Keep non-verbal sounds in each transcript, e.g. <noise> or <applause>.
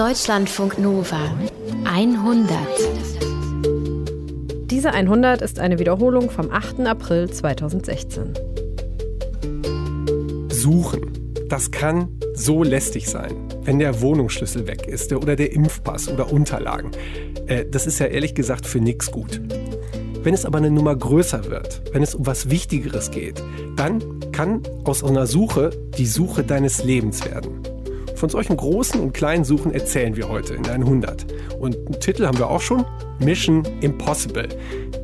Deutschlandfunk Nova 100. Diese 100 ist eine Wiederholung vom 8. April 2016. Suchen. Das kann so lästig sein, wenn der Wohnungsschlüssel weg ist oder der Impfpass oder Unterlagen. Äh, das ist ja ehrlich gesagt für nichts gut. Wenn es aber eine Nummer größer wird, wenn es um was Wichtigeres geht, dann kann aus einer Suche die Suche deines Lebens werden. Von solchen großen und kleinen Suchen erzählen wir heute in 100. Und einen Titel haben wir auch schon, Mission Impossible.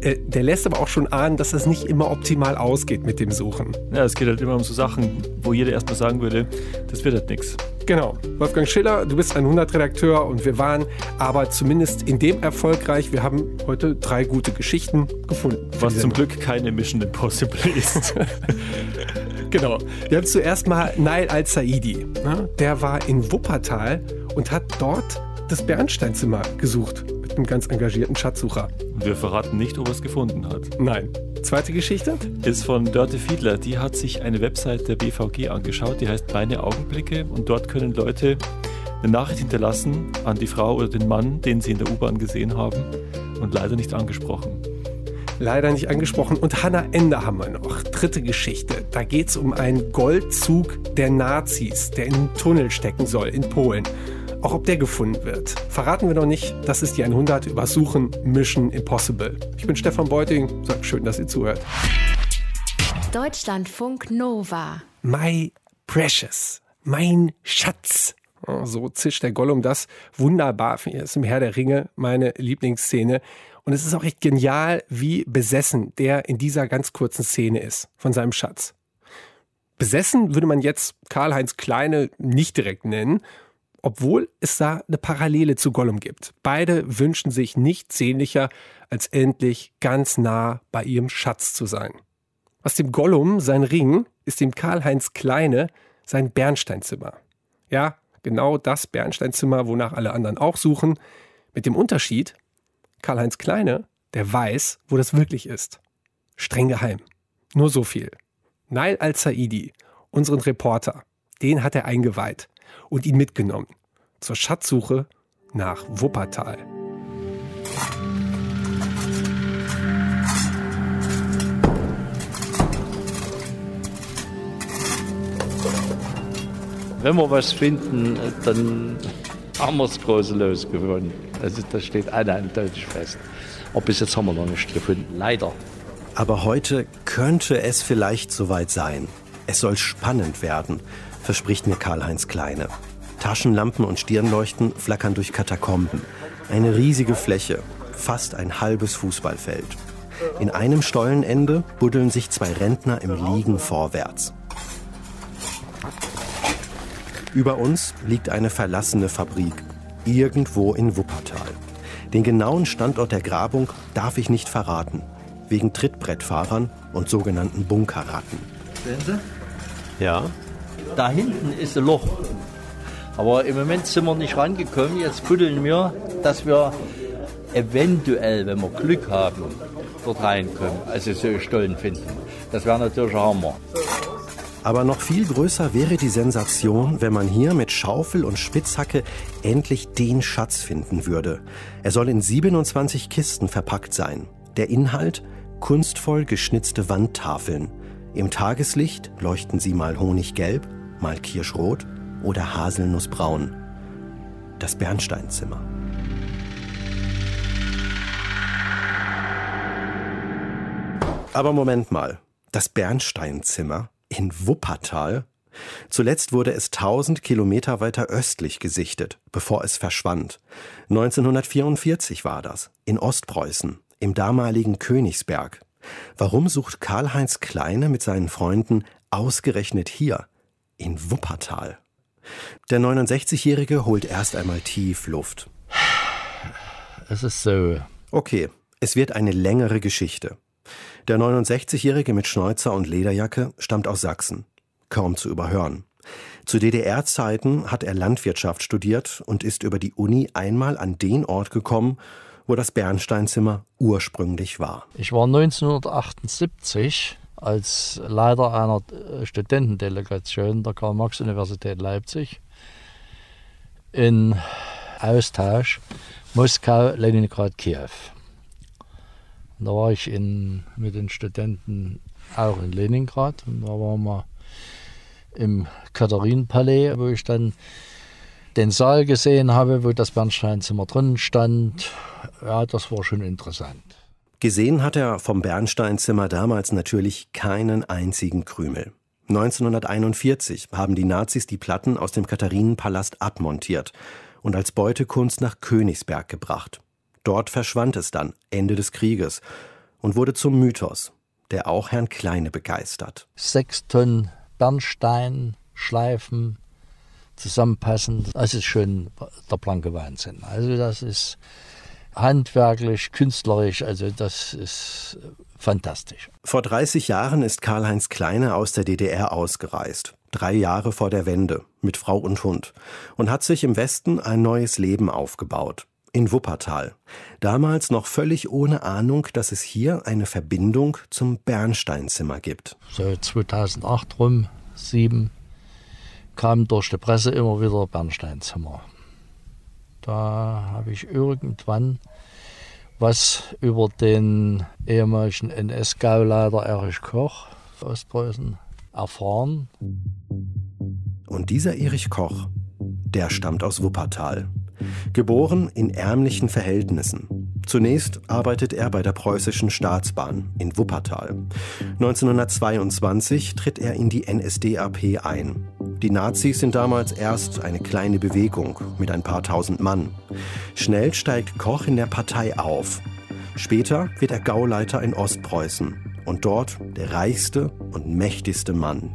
Äh, der lässt aber auch schon ahnen, dass es nicht immer optimal ausgeht mit dem Suchen. Ja, es geht halt immer um so Sachen, wo jeder erstmal sagen würde, das wird halt nichts. Genau. Wolfgang Schiller, du bist 100-Redakteur und wir waren aber zumindest in dem erfolgreich. Wir haben heute drei gute Geschichten gefunden. Was zum Glück keine Mission Impossible ist. <laughs> genau. Wir haben zuerst mal Nail al-Saidi. Ne? Der war in Wuppertal und hat dort das Bernsteinzimmer gesucht mit einem ganz engagierten Schatzsucher. Wir verraten nicht, ob er es gefunden hat. Nein. Zweite Geschichte? Ist von Dörte Fiedler. Die hat sich eine Website der BVG angeschaut, die heißt Meine Augenblicke. Und dort können Leute eine Nachricht hinterlassen an die Frau oder den Mann, den sie in der U-Bahn gesehen haben und leider nicht angesprochen. Leider nicht angesprochen. Und Hannah Ende haben wir noch. Dritte Geschichte. Da geht es um einen Goldzug der Nazis, der in einen Tunnel stecken soll in Polen. Auch ob der gefunden wird, verraten wir noch nicht. Das ist die 100 über Suchen Mission Impossible. Ich bin Stefan Beuting. Sag schön, dass ihr zuhört. Deutschlandfunk Nova. My Precious. Mein Schatz. Oh, so zischt der Gollum das wunderbar. Er ist im Herr der Ringe meine Lieblingsszene. Und es ist auch echt genial, wie besessen der in dieser ganz kurzen Szene ist von seinem Schatz. Besessen würde man jetzt Karl-Heinz Kleine nicht direkt nennen, obwohl es da eine Parallele zu Gollum gibt. Beide wünschen sich nichts sehnlicher, als endlich ganz nah bei ihrem Schatz zu sein. Was dem Gollum sein Ring ist dem Karl-Heinz Kleine sein Bernsteinzimmer. Ja, genau das Bernsteinzimmer, wonach alle anderen auch suchen, mit dem Unterschied, Karl-Heinz Kleine, der weiß, wo das wirklich ist. Streng geheim. Nur so viel. Nail al-Saidi, unseren Reporter, den hat er eingeweiht und ihn mitgenommen zur Schatzsuche nach Wuppertal. Wenn wir was finden, dann haben wir das große Los gewonnen. Also das steht eindeutig fest. Aber bis jetzt haben wir noch nicht gefunden, leider. Aber heute könnte es vielleicht soweit sein. Es soll spannend werden, verspricht mir Karl-Heinz Kleine. Taschenlampen und Stirnleuchten flackern durch Katakomben. Eine riesige Fläche, fast ein halbes Fußballfeld. In einem Stollenende buddeln sich zwei Rentner im Liegen vorwärts. Über uns liegt eine verlassene Fabrik, irgendwo in Wuppertal. Den genauen Standort der Grabung darf ich nicht verraten, wegen Trittbrettfahrern und sogenannten Bunkerratten. Sehen Sie? Ja? Da hinten ist ein Loch. Aber im Moment sind wir nicht rangekommen. Jetzt buddeln wir, dass wir eventuell, wenn wir Glück haben, dort reinkommen. Also so Stollen finden. Das wäre natürlich ein Hammer. Aber noch viel größer wäre die Sensation, wenn man hier mit Schaufel und Spitzhacke endlich den Schatz finden würde. Er soll in 27 Kisten verpackt sein. Der Inhalt? Kunstvoll geschnitzte Wandtafeln. Im Tageslicht leuchten sie mal honiggelb, mal kirschrot oder haselnussbraun. Das Bernsteinzimmer. Aber Moment mal, das Bernsteinzimmer in Wuppertal? Zuletzt wurde es 1000 Kilometer weiter östlich gesichtet, bevor es verschwand. 1944 war das, in Ostpreußen, im damaligen Königsberg. Warum sucht Karl-Heinz Kleine mit seinen Freunden ausgerechnet hier, in Wuppertal? Der 69-Jährige holt erst einmal tief Luft. Es ist so. Okay, es wird eine längere Geschichte. Der 69-Jährige mit Schnäuzer und Lederjacke stammt aus Sachsen. Kaum zu überhören. Zu DDR-Zeiten hat er Landwirtschaft studiert und ist über die Uni einmal an den Ort gekommen, wo das Bernsteinzimmer ursprünglich war. Ich war 1978 als Leiter einer Studentendelegation der Karl-Marx-Universität Leipzig in Austausch Moskau, Leningrad, Kiew. Da war ich in, mit den Studenten auch in Leningrad und da waren wir im Katharinenpalais, wo ich dann den Saal gesehen habe, wo das Bernsteinzimmer drin stand. Ja, das war schon interessant. Gesehen hat er vom Bernsteinzimmer damals natürlich keinen einzigen Krümel. 1941 haben die Nazis die Platten aus dem Katharinenpalast abmontiert und als Beutekunst nach Königsberg gebracht. Dort verschwand es dann, Ende des Krieges, und wurde zum Mythos, der auch Herrn Kleine begeistert. Sechs Tonnen Bernstein, Schleifen, zusammenpassen, das ist schon der blanke Wahnsinn. Also das ist handwerklich, künstlerisch, also das ist fantastisch. Vor 30 Jahren ist Karl-Heinz Kleine aus der DDR ausgereist. Drei Jahre vor der Wende, mit Frau und Hund. Und hat sich im Westen ein neues Leben aufgebaut. In Wuppertal. Damals noch völlig ohne Ahnung, dass es hier eine Verbindung zum Bernsteinzimmer gibt. So 2008 rum, 7, kam durch die Presse immer wieder Bernsteinzimmer. Da habe ich irgendwann was über den ehemaligen NS-Gauleiter Erich Koch aus Ostpreußen erfahren. Und dieser Erich Koch, der stammt aus Wuppertal. Geboren in ärmlichen Verhältnissen. Zunächst arbeitet er bei der Preußischen Staatsbahn in Wuppertal. 1922 tritt er in die NSDAP ein. Die Nazis sind damals erst eine kleine Bewegung mit ein paar tausend Mann. Schnell steigt Koch in der Partei auf. Später wird er Gauleiter in Ostpreußen und dort der reichste und mächtigste Mann.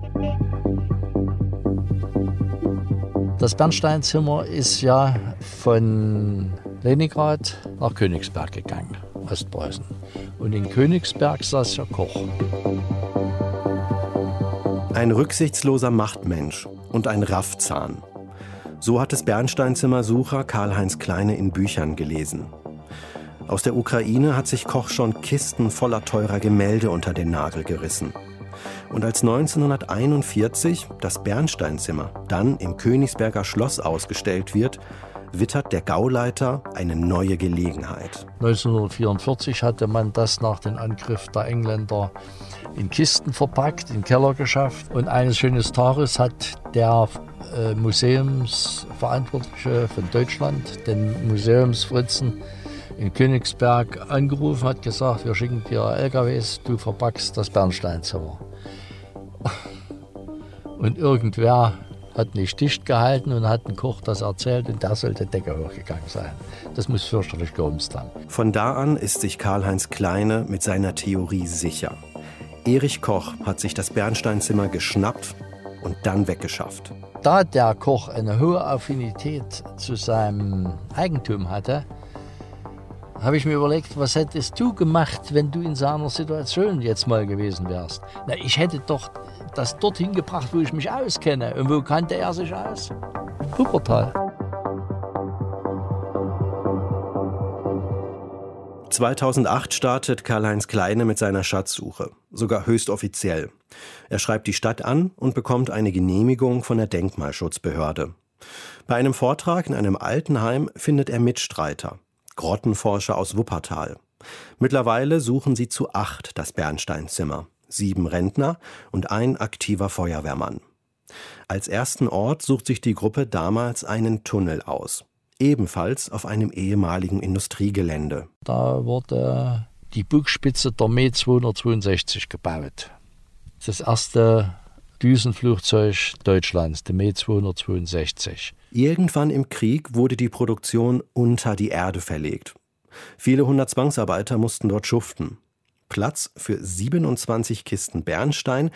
Das Bernsteinzimmer ist ja von Leningrad nach Königsberg gegangen, Ostpreußen. Und in Königsberg saß ja Koch. Ein rücksichtsloser Machtmensch und ein Raffzahn. So hat es Bernsteinzimmer-Sucher Karl-Heinz Kleine in Büchern gelesen. Aus der Ukraine hat sich Koch schon Kisten voller teurer Gemälde unter den Nagel gerissen. Und als 1941 das Bernsteinzimmer dann im Königsberger Schloss ausgestellt wird, wittert der Gauleiter eine neue Gelegenheit. 1944 hatte man das nach dem Angriff der Engländer in Kisten verpackt, in den Keller geschafft. Und eines schönen Tages hat der äh, Museumsverantwortliche von Deutschland, den Museumsfritzen in Königsberg, angerufen, hat gesagt, wir schicken dir LKWs, du verpackst das Bernsteinzimmer. <laughs> Und irgendwer hat nicht dicht gehalten und hat dem Koch das erzählt und der sollte Decke hochgegangen sein. Das muss fürchterlich gerumst haben. Von da an ist sich Karl-Heinz Kleine mit seiner Theorie sicher. Erich Koch hat sich das Bernsteinzimmer geschnappt und dann weggeschafft. Da der Koch eine hohe Affinität zu seinem Eigentum hatte, habe ich mir überlegt, was hättest du gemacht, wenn du in seiner Situation jetzt mal gewesen wärst? Na, ich hätte doch das dorthin gebracht, wo ich mich auskenne. Und wo kannte er sich aus? Wuppertal. 2008 startet Karl-Heinz Kleine mit seiner Schatzsuche, sogar höchst offiziell. Er schreibt die Stadt an und bekommt eine Genehmigung von der Denkmalschutzbehörde. Bei einem Vortrag in einem Altenheim findet er Mitstreiter, Grottenforscher aus Wuppertal. Mittlerweile suchen sie zu acht das Bernsteinzimmer, sieben Rentner und ein aktiver Feuerwehrmann. Als ersten Ort sucht sich die Gruppe damals einen Tunnel aus, ebenfalls auf einem ehemaligen Industriegelände. Da wurde die Bugspitze der Me 262 gebaut. Das erste Düsenflugzeug Deutschlands, der Me 262. Irgendwann im Krieg wurde die Produktion unter die Erde verlegt. Viele hundert Zwangsarbeiter mussten dort schuften. Platz für 27 Kisten Bernstein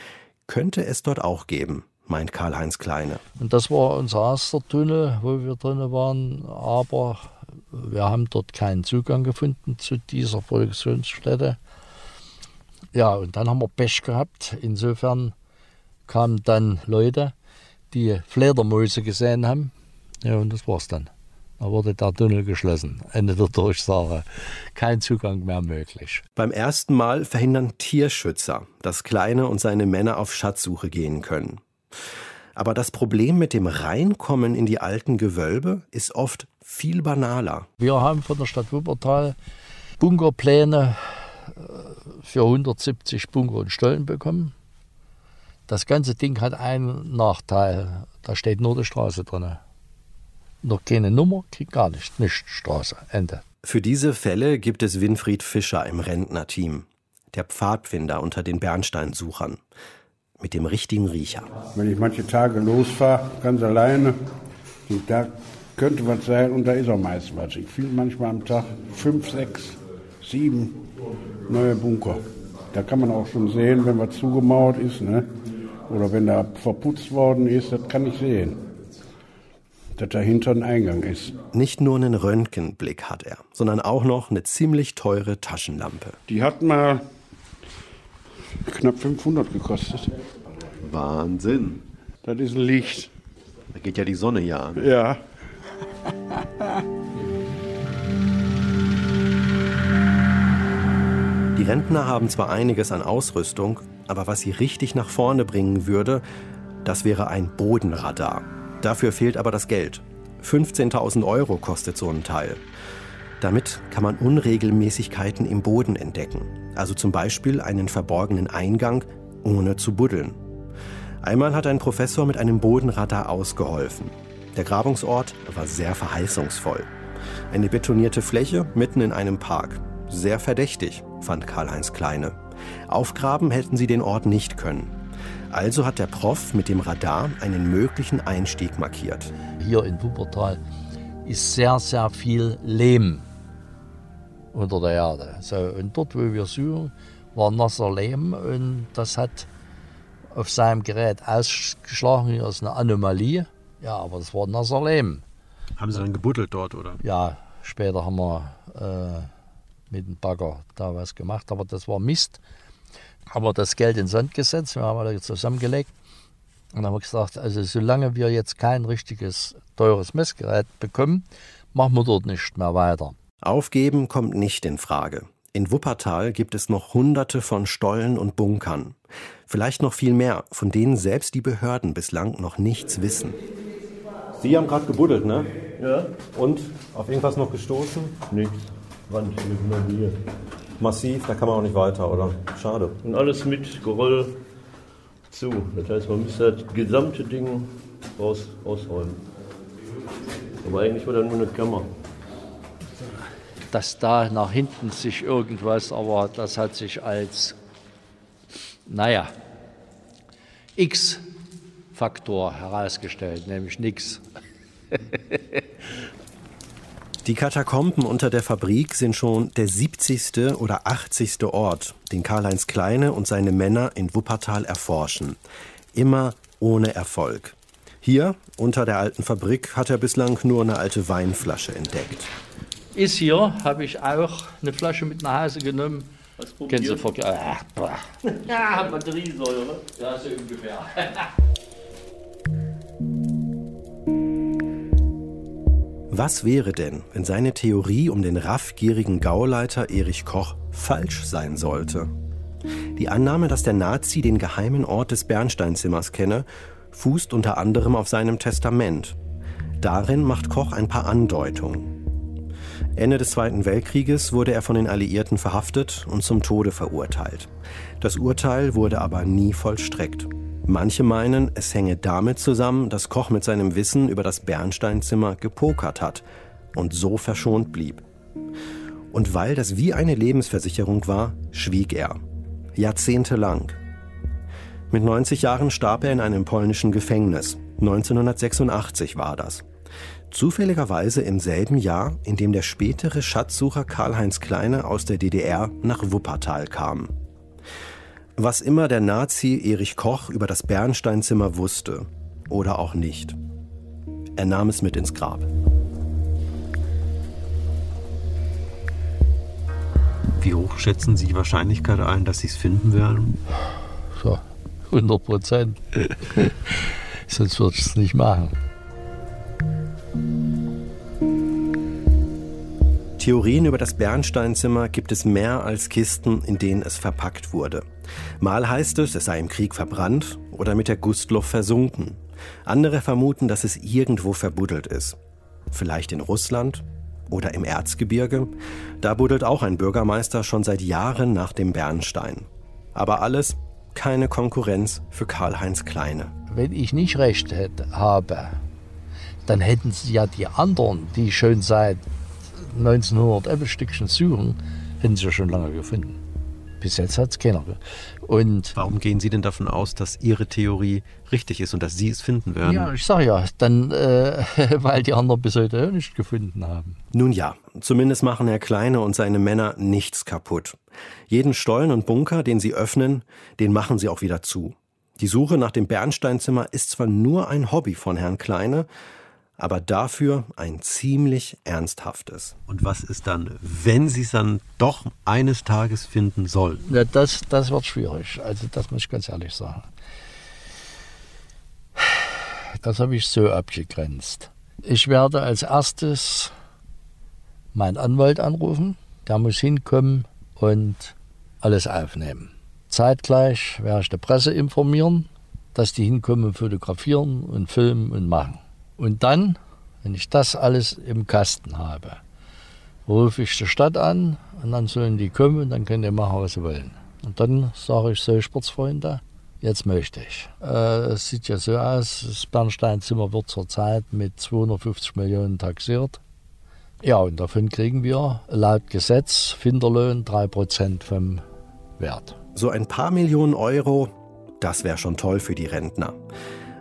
könnte es dort auch geben, meint Karl-Heinz Kleine. Und das war unser erster Tunnel, wo wir drin waren, aber wir haben dort keinen Zugang gefunden zu dieser Produktionsstätte. Ja, und dann haben wir Pech gehabt. Insofern kamen dann Leute, die Fledermäuse gesehen haben. Ja, und das war's dann. Da wurde der Tunnel geschlossen. Ende der Durchsage. Kein Zugang mehr möglich. Beim ersten Mal verhindern Tierschützer, dass Kleine und seine Männer auf Schatzsuche gehen können. Aber das Problem mit dem Reinkommen in die alten Gewölbe ist oft viel banaler. Wir haben von der Stadt Wuppertal Bunkerpläne äh, für 170 Bunker und Stollen bekommen. Das ganze Ding hat einen Nachteil. Da steht nur die Straße drin. Noch keine Nummer, kriegt gar nicht. Nicht Straße. Ende. Für diese Fälle gibt es Winfried Fischer im Rentnerteam. Der Pfadfinder unter den Bernsteinsuchern. Mit dem richtigen Riecher. Wenn ich manche Tage losfahre, ganz alleine, da könnte was sein und da ist auch meist was. Ich finde manchmal am Tag fünf, sechs, sieben neue Bunker. Da kann man auch schon sehen, wenn was zugemauert ist, ne? oder wenn da verputzt worden ist, das kann ich sehen. Dass dahinter ein Eingang ist. Nicht nur einen Röntgenblick hat er, sondern auch noch eine ziemlich teure Taschenlampe. Die hat mal knapp 500 gekostet. Wahnsinn. Das ist ein Licht. Da geht ja die Sonne ja an. Ja. Die Rentner haben zwar einiges an Ausrüstung, aber was sie richtig nach vorne bringen würde, das wäre ein Bodenradar. Dafür fehlt aber das Geld. 15.000 Euro kostet so ein Teil. Damit kann man Unregelmäßigkeiten im Boden entdecken, also zum Beispiel einen verborgenen Eingang, ohne zu buddeln. Einmal hat ein Professor mit einem Bodenradar ausgeholfen. Der Grabungsort war sehr verheißungsvoll. Eine betonierte Fläche mitten in einem Park. Sehr verdächtig, fand Karl-Heinz Kleine. Aufgraben hätten sie den Ort nicht können. Also hat der Prof mit dem Radar einen möglichen Einstieg markiert. Hier in Wuppertal ist sehr, sehr viel Lehm unter der Erde. So, und dort, wo wir suchen, war nasser Lehm und das hat auf seinem Gerät ausgeschlagen, hier ist eine Anomalie. Ja, aber das war nasser Lehm. Haben Sie dann gebuddelt dort, oder? Ja, später haben wir äh, mit dem Bagger da was gemacht, aber das war Mist. Haben wir das Geld in den Sand gesetzt, wir haben das zusammengelegt und dann haben wir gesagt, also solange wir jetzt kein richtiges teures Messgerät bekommen, machen wir dort nicht mehr weiter. Aufgeben kommt nicht in Frage. In Wuppertal gibt es noch hunderte von Stollen und Bunkern. Vielleicht noch viel mehr, von denen selbst die Behörden bislang noch nichts wissen. Sie haben gerade gebuddelt, ne? Ja. Und auf irgendwas noch gestoßen? Nichts. Wand hier. Massiv, da kann man auch nicht weiter, oder? Schade. Und alles mit Geröll zu. Das heißt, man müsste das gesamte Ding raus, rausräumen. Aber eigentlich war da nur eine Kammer. Dass da nach hinten sich irgendwas, aber das hat sich als, naja, X-Faktor herausgestellt, nämlich nichts. <laughs> Die Katakomben unter der Fabrik sind schon der 70. oder 80. Ort, den Karl-Heinz Kleine und seine Männer in Wuppertal erforschen. Immer ohne Erfolg. Hier, unter der alten Fabrik, hat er bislang nur eine alte Weinflasche entdeckt. Ist hier, habe ich auch eine Flasche mit nach Hause genommen. Sie vergessen? Ach, boah. <laughs> Ja, Batteriesäure. Ja, so ungefähr. <laughs> Was wäre denn, wenn seine Theorie um den raffgierigen Gauleiter Erich Koch falsch sein sollte? Die Annahme, dass der Nazi den geheimen Ort des Bernsteinzimmers kenne, fußt unter anderem auf seinem Testament. Darin macht Koch ein paar Andeutungen. Ende des Zweiten Weltkrieges wurde er von den Alliierten verhaftet und zum Tode verurteilt. Das Urteil wurde aber nie vollstreckt. Manche meinen, es hänge damit zusammen, dass Koch mit seinem Wissen über das Bernsteinzimmer gepokert hat und so verschont blieb. Und weil das wie eine Lebensversicherung war, schwieg er. Jahrzehntelang. Mit 90 Jahren starb er in einem polnischen Gefängnis. 1986 war das. Zufälligerweise im selben Jahr, in dem der spätere Schatzsucher Karl-Heinz Kleine aus der DDR nach Wuppertal kam. Was immer der Nazi Erich Koch über das Bernsteinzimmer wusste oder auch nicht. Er nahm es mit ins Grab. Wie hoch schätzen Sie die Wahrscheinlichkeit ein, dass Sie es finden werden? So, 100 Prozent. <laughs> Sonst würde ich es nicht machen. Theorien über das Bernsteinzimmer gibt es mehr als Kisten, in denen es verpackt wurde. Mal heißt es, es sei im Krieg verbrannt oder mit der Gustloff versunken. Andere vermuten, dass es irgendwo verbuddelt ist. Vielleicht in Russland oder im Erzgebirge. Da buddelt auch ein Bürgermeister schon seit Jahren nach dem Bernstein. Aber alles keine Konkurrenz für Karl-Heinz Kleine. Wenn ich nicht recht hätte, habe, dann hätten sie ja die anderen, die schon seit 1900 Stückchen suchen, hätten sie schon lange gefunden. Bis jetzt hat es keiner. Und Warum gehen Sie denn davon aus, dass Ihre Theorie richtig ist und dass Sie es finden werden? ja, ich sage ja, dann, äh, <laughs> weil die anderen bis heute auch nicht gefunden haben. Nun ja, zumindest machen Herr Kleine und seine Männer nichts kaputt. Jeden Stollen und Bunker, den sie öffnen, den machen sie auch wieder zu. Die Suche nach dem Bernsteinzimmer ist zwar nur ein Hobby von Herrn Kleine, aber dafür ein ziemlich ernsthaftes. Und was ist dann, wenn Sie es dann doch eines Tages finden sollten? Ja, das, das wird schwierig. Also das muss ich ganz ehrlich sagen. Das habe ich so abgegrenzt. Ich werde als erstes meinen Anwalt anrufen. Der muss hinkommen und alles aufnehmen. Zeitgleich werde ich die Presse informieren, dass die hinkommen, fotografieren und filmen und machen. Und dann, wenn ich das alles im Kasten habe, rufe ich die Stadt an und dann sollen die kommen und dann können die machen, was sie wollen. Und dann sage ich so, Sportsfreunde, jetzt möchte ich. Äh, es sieht ja so aus, das Bernsteinzimmer wird zurzeit mit 250 Millionen taxiert. Ja, und davon kriegen wir laut Gesetz Finderlohn 3% vom Wert. So ein paar Millionen Euro, das wäre schon toll für die Rentner.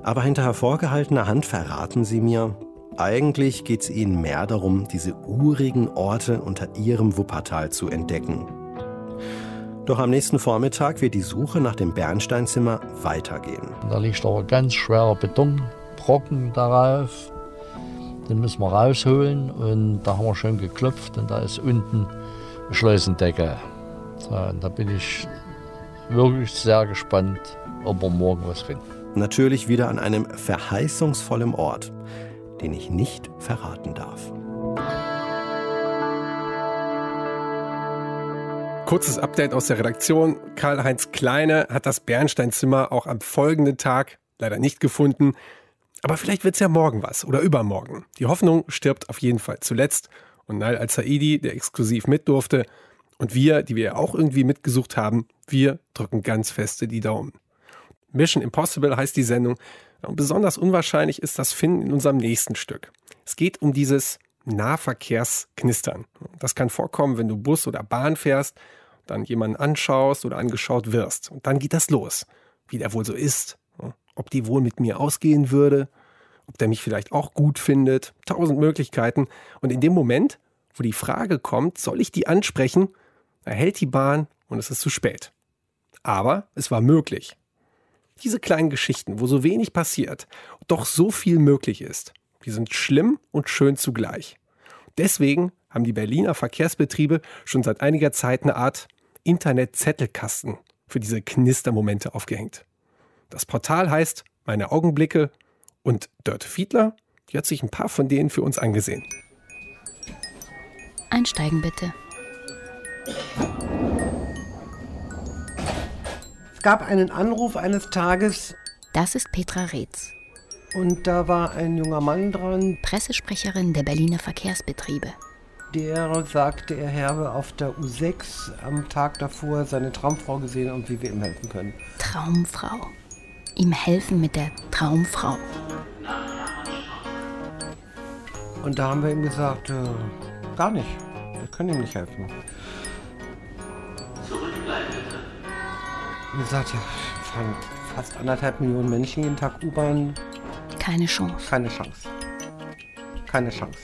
Aber hinter hervorgehaltener Hand verraten sie mir, eigentlich geht es ihnen mehr darum, diese urigen Orte unter ihrem Wuppertal zu entdecken. Doch am nächsten Vormittag wird die Suche nach dem Bernsteinzimmer weitergehen. Da liegt aber ganz schwerer Betonbrocken darauf. Den müssen wir rausholen und da haben wir schon geklopft und da ist unten eine Schleusendecke. So, und da bin ich wirklich sehr gespannt, ob wir morgen was finden. Natürlich wieder an einem verheißungsvollen Ort, den ich nicht verraten darf. Kurzes Update aus der Redaktion. Karl-Heinz Kleine hat das Bernsteinzimmer auch am folgenden Tag leider nicht gefunden. Aber vielleicht wird es ja morgen was oder übermorgen. Die Hoffnung stirbt auf jeden Fall zuletzt. Und Nail Al-Saidi, der exklusiv mit durfte, und wir, die wir ja auch irgendwie mitgesucht haben, wir drücken ganz feste die Daumen. Mission Impossible heißt die Sendung. Und besonders unwahrscheinlich ist das Finden in unserem nächsten Stück. Es geht um dieses Nahverkehrsknistern. Das kann vorkommen, wenn du Bus oder Bahn fährst, dann jemanden anschaust oder angeschaut wirst. Und dann geht das los, wie der wohl so ist, ob die wohl mit mir ausgehen würde, ob der mich vielleicht auch gut findet, tausend Möglichkeiten. Und in dem Moment, wo die Frage kommt, soll ich die ansprechen, erhält die Bahn und es ist zu spät. Aber es war möglich. Diese kleinen Geschichten, wo so wenig passiert, doch so viel möglich ist, die sind schlimm und schön zugleich. Deswegen haben die Berliner Verkehrsbetriebe schon seit einiger Zeit eine Art Internet-Zettelkasten für diese Knistermomente aufgehängt. Das Portal heißt Meine Augenblicke und Dörte Fiedler, die hat sich ein paar von denen für uns angesehen. Einsteigen bitte. Gab einen Anruf eines Tages Das ist Petra Reetz, und da war ein junger Mann dran, Pressesprecherin der Berliner Verkehrsbetriebe. der sagte, er habe auf der U6 am Tag davor seine Traumfrau gesehen und wie wir ihm helfen können. Traumfrau. Ihm helfen mit der Traumfrau. Und da haben wir ihm gesagt, äh, gar nicht. Wir können ihm nicht helfen. Und er sagt, ja, fahren fast anderthalb Millionen Menschen jeden Tag U-Bahn. Keine Chance. Keine Chance. Keine Chance.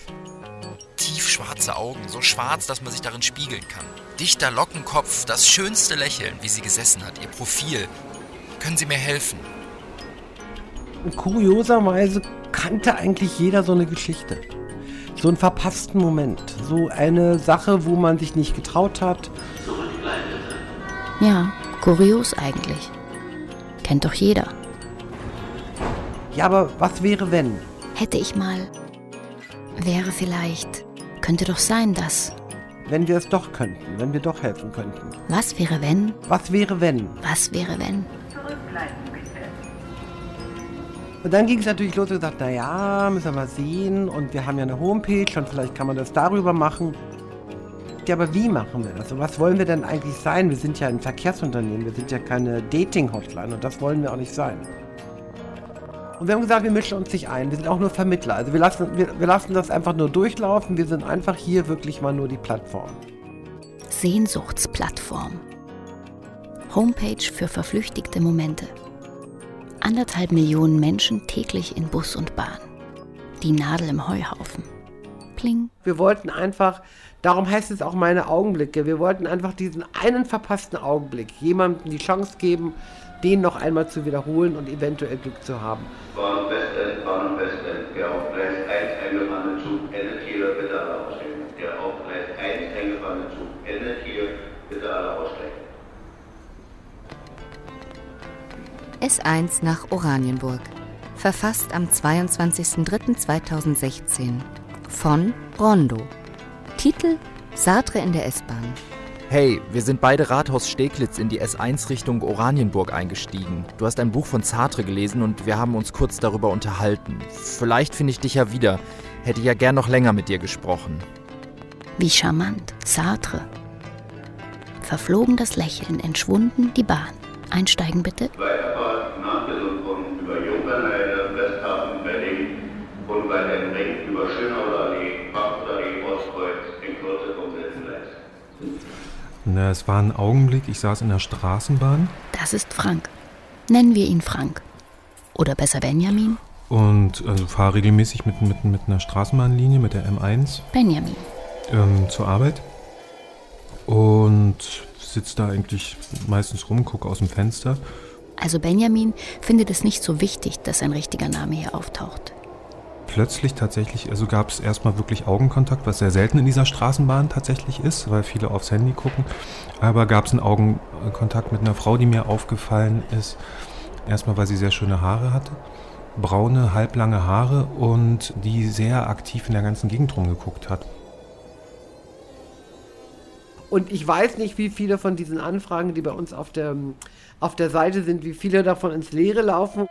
Tiefschwarze Augen, so schwarz, dass man sich darin spiegeln kann. Dichter Lockenkopf, das schönste Lächeln, wie sie gesessen hat, ihr Profil. Können Sie mir helfen? Und kurioserweise kannte eigentlich jeder so eine Geschichte. So einen verpassten Moment. So eine Sache, wo man sich nicht getraut hat. Ja, kurios eigentlich. Kennt doch jeder. Ja, aber was wäre, wenn? Hätte ich mal. Wäre vielleicht. Könnte doch sein, dass. Wenn wir es doch könnten, wenn wir doch helfen könnten. Was wäre, wenn? Was wäre, wenn? Was wäre, wenn? Und dann ging es natürlich los und gesagt, naja, müssen wir mal sehen und wir haben ja eine Homepage und vielleicht kann man das darüber machen. Ja, aber wie machen wir das? Und was wollen wir denn eigentlich sein? Wir sind ja ein Verkehrsunternehmen, wir sind ja keine Dating-Hotline und das wollen wir auch nicht sein. Und wir haben gesagt, wir mischen uns nicht ein, wir sind auch nur Vermittler. Also wir lassen, wir, wir lassen das einfach nur durchlaufen, wir sind einfach hier wirklich mal nur die Plattform. Sehnsuchtsplattform. Homepage für verflüchtigte Momente. Anderthalb Millionen Menschen täglich in Bus und Bahn. Die Nadel im Heuhaufen. Pling. Wir wollten einfach, darum heißt es auch meine Augenblicke, wir wollten einfach diesen einen verpassten Augenblick jemandem die Chance geben, den noch einmal zu wiederholen und eventuell Glück zu haben. Bahn Westend, Bahn Westend, der auf Gleis 1 eingefallene Zug endet hier, bitte alle aussteigen. Der auf Gleis 1 eingefallene Zug endet hier, bitte alle aussteigen. S1 nach Oranienburg. Verfasst am 22.03.2016. Von Rondo. Titel Sartre in der S-Bahn. Hey, wir sind beide Rathaus Steglitz in die S1 Richtung Oranienburg eingestiegen. Du hast ein Buch von Sartre gelesen und wir haben uns kurz darüber unterhalten. Vielleicht finde ich dich ja wieder. Hätte ja gern noch länger mit dir gesprochen. Wie charmant. Sartre. Verflogen das Lächeln, entschwunden die Bahn. Einsteigen bitte. Weiterfahrt nach Gesundbrunnen über Jungernheide, Westhafen, Berlin und weiter im Ring über Schönhauser Allee, Frankfurter Allee, Ostkreuz, in Kürze vom Sitzenleis. Na, es war ein Augenblick, ich saß in der Straßenbahn Das ist Frank. Nennen wir ihn Frank. Oder besser Benjamin? und also, fahre regelmäßig mit, mit, mit einer Straßenbahnlinie, mit der M1, Benjamin. ähm, zur Arbeit. Und sitze da eigentlich meistens rum, gucke aus dem Fenster. Also Benjamin findet es nicht so wichtig, dass ein richtiger Name hier auftaucht. Plötzlich tatsächlich, also gab es erstmal wirklich Augenkontakt, was sehr selten in dieser Straßenbahn tatsächlich ist, weil viele aufs Handy gucken. Aber gab es einen Augenkontakt mit einer Frau, die mir aufgefallen ist. Erstmal, weil sie sehr schöne Haare hatte. Braune, halblange Haare und die sehr aktiv in der ganzen Gegend rumgeguckt hat. Und ich weiß nicht, wie viele von diesen Anfragen, die bei uns auf der, auf der Seite sind, wie viele davon ins Leere laufen.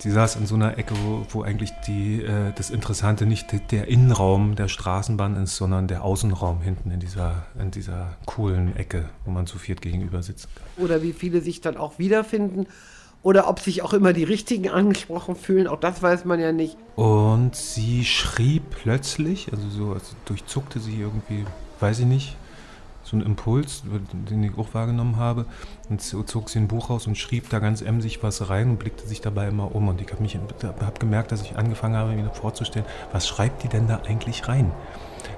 Sie saß in so einer Ecke, wo, wo eigentlich die, äh, das Interessante nicht de- der Innenraum der Straßenbahn ist, sondern der Außenraum hinten in dieser, in dieser coolen Ecke, wo man zu viert gegenüber sitzt. Oder wie viele sich dann auch wiederfinden. Oder ob sich auch immer die Richtigen angesprochen fühlen. Auch das weiß man ja nicht. Und sie schrieb plötzlich, also so also durchzuckte sie irgendwie, weiß ich nicht, so einen Impuls, den ich auch wahrgenommen habe. Und zog sie ein Buch raus und schrieb da ganz emsig was rein und blickte sich dabei immer um. Und ich habe hab gemerkt, dass ich angefangen habe, mir vorzustellen, was schreibt die denn da eigentlich rein?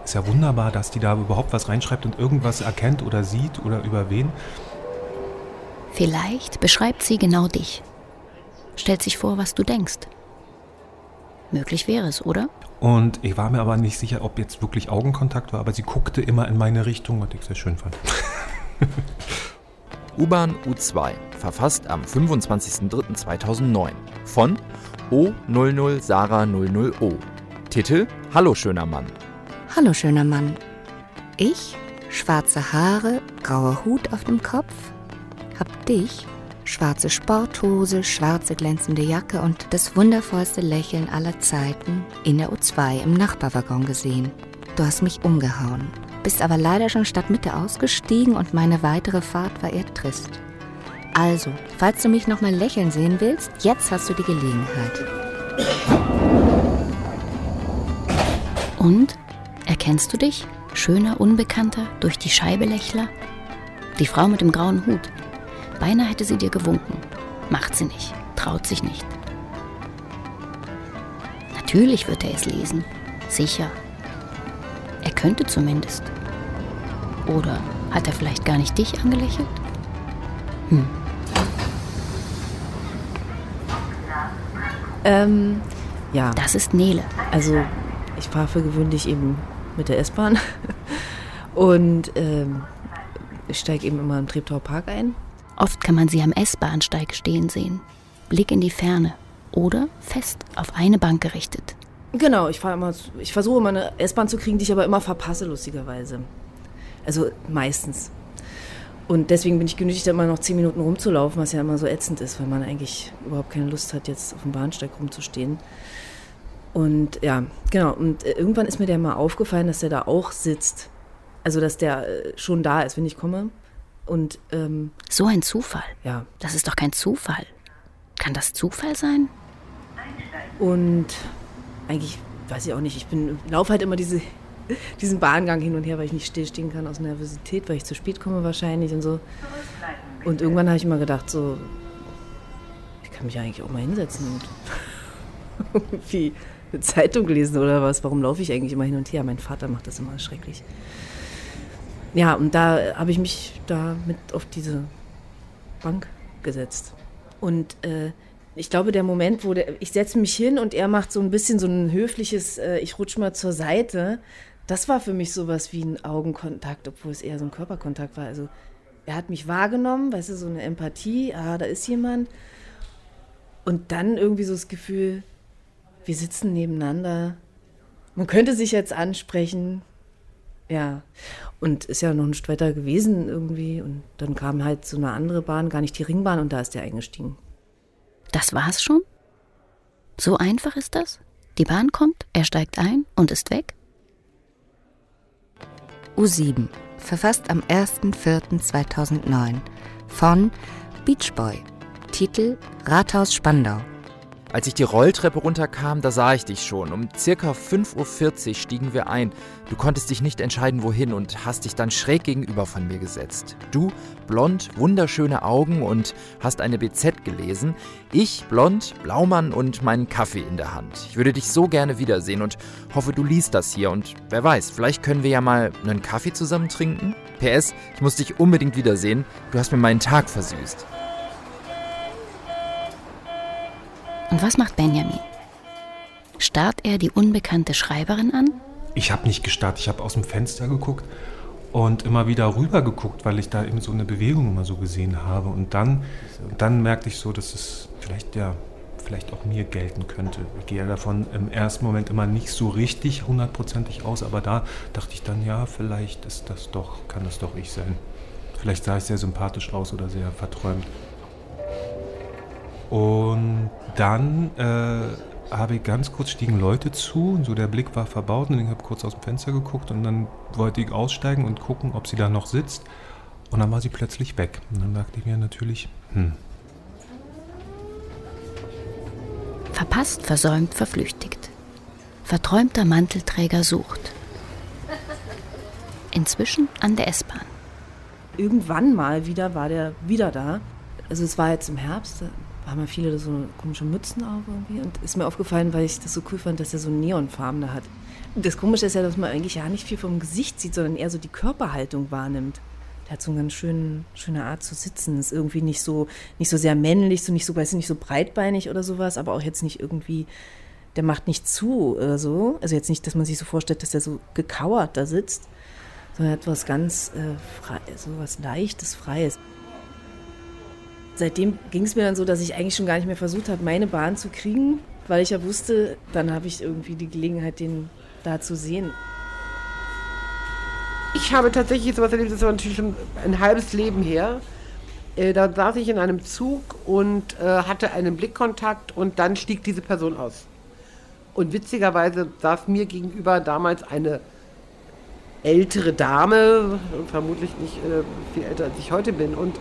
Ist ja wunderbar, dass die da überhaupt was reinschreibt und irgendwas erkennt oder sieht oder über wen. Vielleicht beschreibt sie genau dich. Stellt sich vor, was du denkst. Möglich wäre es, oder? Und ich war mir aber nicht sicher, ob jetzt wirklich Augenkontakt war, aber sie guckte immer in meine Richtung, was ich sehr schön fand. <laughs> U-Bahn U2, verfasst am 25.03.2009 von O00 Sarah 00O. Titel Hallo schöner Mann. Hallo, schöner Mann. Ich, schwarze Haare, grauer Hut auf dem Kopf, hab dich, schwarze Sporthose, schwarze glänzende Jacke und das wundervollste Lächeln aller Zeiten in der U2 im Nachbarwaggon gesehen. Du hast mich umgehauen, bist aber leider schon statt Mitte ausgestiegen und meine weitere Fahrt war eher trist. Also, falls du mich noch mal lächeln sehen willst, jetzt hast du die Gelegenheit. Und? Erkennst du dich? Schöner Unbekannter, durch die Scheibe Lächler? Die Frau mit dem grauen Hut. Beinahe hätte sie dir gewunken. Macht sie nicht, traut sich nicht. Natürlich wird er es lesen. Sicher. Er könnte zumindest. Oder hat er vielleicht gar nicht dich angelächelt? Hm. Ähm, ja. Das ist Nele. Also, ich fahre für gewöhnlich eben mit der S-Bahn. <laughs> Und ähm, ich steige eben immer im Treptower Park ein. Oft kann man sie am S-Bahnsteig stehen sehen. Blick in die Ferne. Oder fest auf eine Bank gerichtet. Genau, ich ich versuche immer eine S-Bahn zu kriegen, die ich aber immer verpasse, lustigerweise. Also meistens. Und deswegen bin ich genötigt, immer noch zehn Minuten rumzulaufen, was ja immer so ätzend ist, weil man eigentlich überhaupt keine Lust hat, jetzt auf dem Bahnsteig rumzustehen. Und ja, genau. Und äh, irgendwann ist mir der mal aufgefallen, dass der da auch sitzt. Also, dass der äh, schon da ist, wenn ich komme. Und ähm, so ein Zufall. Ja. Das ist doch kein Zufall. Kann das Zufall sein? Und eigentlich weiß ich auch nicht. Ich bin laufe halt immer diese, <laughs> diesen Bahngang hin und her, weil ich nicht stillstehen kann aus Nervosität, weil ich zu spät komme wahrscheinlich und so. Und irgendwann habe ich immer gedacht, so, ich kann mich eigentlich auch mal hinsetzen und <laughs> irgendwie eine Zeitung lesen oder was. Warum laufe ich eigentlich immer hin und her? Mein Vater macht das immer schrecklich. Ja, und da habe ich mich da mit auf diese Bank gesetzt. Und äh, ich glaube, der Moment, wo der, ich setze mich hin und er macht so ein bisschen so ein höfliches, äh, ich rutsche mal zur Seite, das war für mich sowas wie ein Augenkontakt, obwohl es eher so ein Körperkontakt war. Also er hat mich wahrgenommen, weißt du, so eine Empathie, ah, da ist jemand. Und dann irgendwie so das Gefühl, wir sitzen nebeneinander. Man könnte sich jetzt ansprechen. Ja. Und ist ja noch ein Stück weiter gewesen irgendwie. Und dann kam halt so eine andere Bahn, gar nicht die Ringbahn, und da ist der eingestiegen. Das war's schon? So einfach ist das? Die Bahn kommt, er steigt ein und ist weg? U7, verfasst am 1.4.2009 von Beach Boy. Titel Rathaus Spandau. Als ich die Rolltreppe runterkam, da sah ich dich schon. Um circa 5.40 Uhr stiegen wir ein. Du konntest dich nicht entscheiden, wohin und hast dich dann schräg gegenüber von mir gesetzt. Du, blond, wunderschöne Augen und hast eine BZ gelesen. Ich, blond, Blaumann und meinen Kaffee in der Hand. Ich würde dich so gerne wiedersehen und hoffe, du liest das hier. Und wer weiß, vielleicht können wir ja mal einen Kaffee zusammen trinken? PS, ich muss dich unbedingt wiedersehen. Du hast mir meinen Tag versüßt. Und was macht Benjamin? Starrt er die unbekannte Schreiberin an? Ich habe nicht gestarrt, ich habe aus dem Fenster geguckt und immer wieder rüber geguckt, weil ich da eben so eine Bewegung immer so gesehen habe. Und dann, dann merkte ich so, dass es vielleicht ja vielleicht auch mir gelten könnte. Ich gehe davon im ersten Moment immer nicht so richtig hundertprozentig aus, aber da dachte ich dann, ja, vielleicht ist das doch, kann das doch ich sein. Vielleicht sah ich sehr sympathisch aus oder sehr verträumt. Und dann äh, habe ich ganz kurz stiegen Leute zu und so der Blick war verbaut und ich habe kurz aus dem Fenster geguckt und dann wollte ich aussteigen und gucken, ob sie da noch sitzt. Und dann war sie plötzlich weg. Und dann dachte ich mir natürlich, hm. Verpasst, versäumt, verflüchtigt. Verträumter Mantelträger sucht. Inzwischen an der S-Bahn. Irgendwann mal wieder war der wieder da. Also es war jetzt im Herbst, haben ja viele so komische Mützen auf irgendwie. Und ist mir aufgefallen, weil ich das so cool fand, dass er so Neonfarben da hat. Das Komische ist ja, dass man eigentlich ja nicht viel vom Gesicht sieht, sondern eher so die Körperhaltung wahrnimmt. Der hat so eine ganz schön, schöne Art zu sitzen. Ist irgendwie nicht so, nicht so sehr männlich, so nicht so, weiß nicht, so breitbeinig oder sowas, aber auch jetzt nicht irgendwie, der macht nicht zu oder so. Also jetzt nicht, dass man sich so vorstellt, dass er so gekauert da sitzt, sondern er hat was ganz äh, frei, so was Leichtes, Freies seitdem ging es mir dann so, dass ich eigentlich schon gar nicht mehr versucht habe, meine Bahn zu kriegen, weil ich ja wusste, dann habe ich irgendwie die Gelegenheit, den da zu sehen. Ich habe tatsächlich sowas erlebt, das war natürlich schon ein halbes Leben her. Äh, da saß ich in einem Zug und äh, hatte einen Blickkontakt und dann stieg diese Person aus. Und witzigerweise saß mir gegenüber damals eine ältere Dame, vermutlich nicht äh, viel älter als ich heute bin, und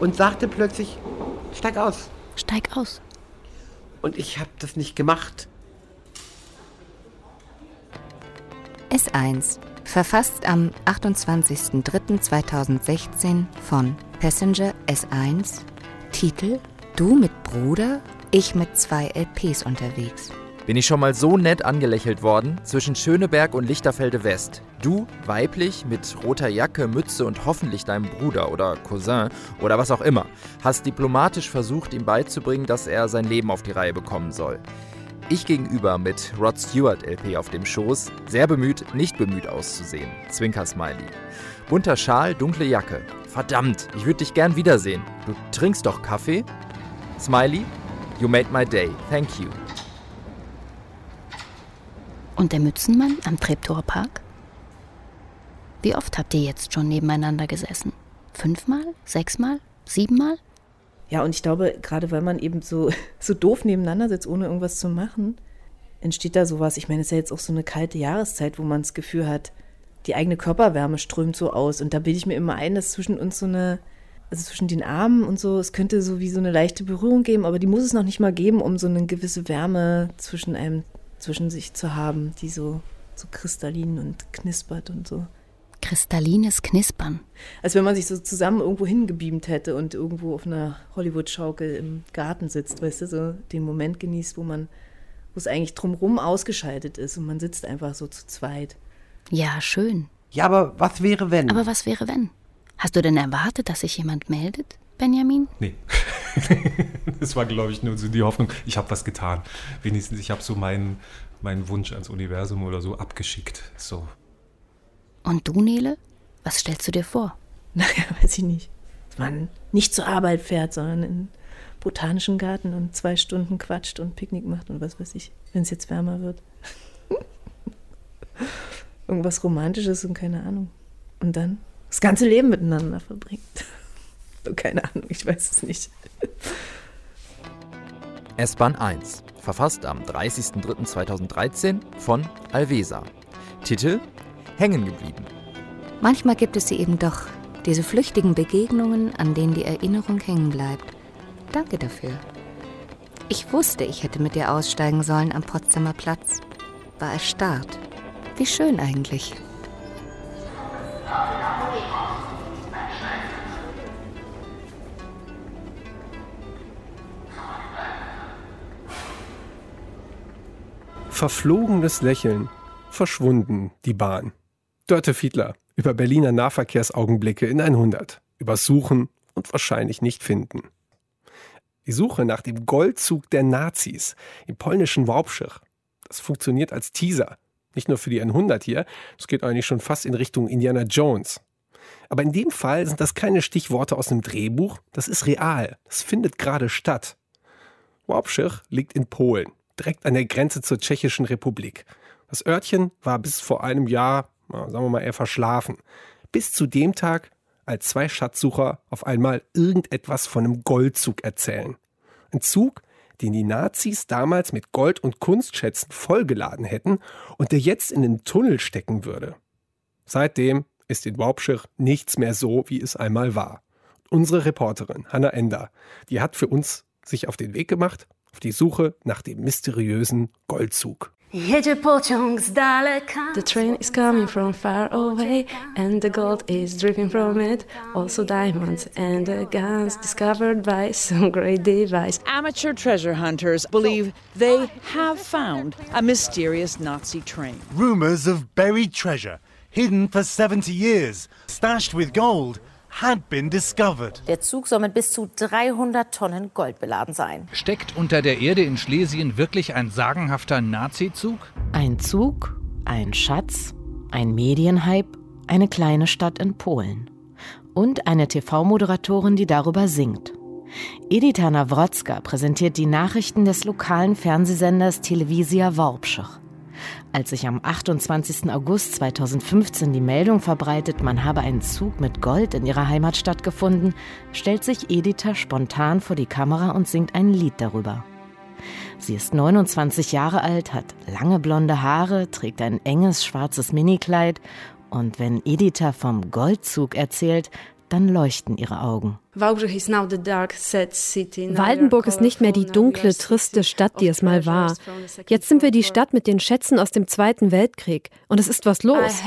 und sagte plötzlich, steig aus. Steig aus. Und ich habe das nicht gemacht. S1, verfasst am 28.03.2016 von Passenger S1, Titel Du mit Bruder, ich mit zwei LPs unterwegs. Bin ich schon mal so nett angelächelt worden zwischen Schöneberg und Lichterfelde West. Du, weiblich, mit roter Jacke, Mütze und hoffentlich deinem Bruder oder Cousin oder was auch immer, hast diplomatisch versucht, ihm beizubringen, dass er sein Leben auf die Reihe bekommen soll. Ich gegenüber mit Rod Stewart LP auf dem Schoß, sehr bemüht, nicht bemüht auszusehen. Zwinker-Smiley. Bunter Schal, dunkle Jacke. Verdammt, ich würde dich gern wiedersehen. Du trinkst doch Kaffee? Smiley, you made my day. Thank you. Und der Mützenmann am Treptower Park? Wie oft habt ihr jetzt schon nebeneinander gesessen? Fünfmal? Sechsmal? Siebenmal? Ja, und ich glaube, gerade weil man eben so, <laughs> so doof nebeneinander sitzt, ohne irgendwas zu machen, entsteht da sowas. Ich meine, es ist ja jetzt auch so eine kalte Jahreszeit, wo man das Gefühl hat, die eigene Körperwärme strömt so aus. Und da bilde ich mir immer ein, dass zwischen uns so eine, also zwischen den Armen und so, es könnte so wie so eine leichte Berührung geben, aber die muss es noch nicht mal geben, um so eine gewisse Wärme zwischen einem, zwischen sich zu haben, die so, so kristallin und knispert und so. Kristallines Knispern. Als wenn man sich so zusammen irgendwo hingebeamt hätte und irgendwo auf einer Hollywood-Schaukel im Garten sitzt, weißt du, so den Moment genießt, wo man, wo es eigentlich drumrum ausgeschaltet ist und man sitzt einfach so zu zweit. Ja, schön. Ja, aber was wäre wenn? Aber was wäre wenn? Hast du denn erwartet, dass sich jemand meldet, Benjamin? Nee. <laughs> das war, glaube ich, nur so die Hoffnung, ich habe was getan. Wenigstens, ich habe so meinen, meinen Wunsch ans Universum oder so abgeschickt. So. Und du, Nele? Was stellst du dir vor? <laughs> Naja, weiß ich nicht. Dass man nicht zur Arbeit fährt, sondern in den botanischen Garten und zwei Stunden quatscht und Picknick macht und was weiß ich, wenn es jetzt wärmer wird. <laughs> Irgendwas Romantisches und keine Ahnung. Und dann das ganze Leben miteinander verbringt. <laughs> keine Ahnung, ich weiß es nicht. S-Bahn 1, verfasst am 30.03.2013 von Alvesa. Titel Hängen geblieben. Manchmal gibt es sie eben doch, diese flüchtigen Begegnungen, an denen die Erinnerung hängen bleibt. Danke dafür. Ich wusste, ich hätte mit dir aussteigen sollen am Potsdamer Platz. War erstarrt. Wie schön eigentlich. Verflogenes Lächeln, verschwunden die Bahn. Dörte Fiedler über Berliner Nahverkehrsaugenblicke in 100, über Suchen und wahrscheinlich nicht finden. Die Suche nach dem Goldzug der Nazis im polnischen Wałbrzych, das funktioniert als Teaser. Nicht nur für die 100 hier, es geht eigentlich schon fast in Richtung Indiana Jones. Aber in dem Fall sind das keine Stichworte aus einem Drehbuch, das ist real, das findet gerade statt. Wałbrzych liegt in Polen, direkt an der Grenze zur Tschechischen Republik. Das Örtchen war bis vor einem Jahr, sagen wir mal, eher verschlafen. Bis zu dem Tag, als zwei Schatzsucher auf einmal irgendetwas von einem Goldzug erzählen. Ein Zug, den die Nazis damals mit Gold- und Kunstschätzen vollgeladen hätten und der jetzt in den Tunnel stecken würde. Seitdem ist in Wałbrzych nichts mehr so, wie es einmal war. Unsere Reporterin Hanna Ender, die hat für uns sich auf den Weg gemacht, auf die Suche nach dem mysteriösen Goldzug. The train is coming from far away, and the gold is dripping from it. Also, diamonds and the guns discovered by some great device. Amateur treasure hunters believe they have found a mysterious Nazi train. Rumors of buried treasure, hidden for 70 years, stashed with gold, had been discovered. Der Zug soll mit bis zu 300 Tonnen Gold beladen sein. Steckt unter der Erde in Schlesien wirklich ein sagenhafter Nazi-Zug? Ein Zug, ein Schatz, ein Medienhype, eine kleine Stadt in Polen. Und eine TV-Moderatorin, die darüber singt. Edita Nawrotzka präsentiert die Nachrichten des lokalen Fernsehsenders Televisia Wałbrzych. Als sich am 28. August 2015 die Meldung verbreitet, man habe einen Zug mit Gold in ihrer Heimatstadt gefunden, stellt sich Editha spontan vor die Kamera und singt ein Lied darüber. Sie ist 29 Jahre alt, hat lange blonde Haare, trägt ein enges schwarzes Minikleid und wenn Editha vom Goldzug erzählt, dann leuchten ihre Augen. Waldenburg ist nicht mehr die dunkle, triste Stadt, die es mal war. Jetzt sind wir die Stadt mit den Schätzen aus dem Zweiten Weltkrieg. Und es ist was los.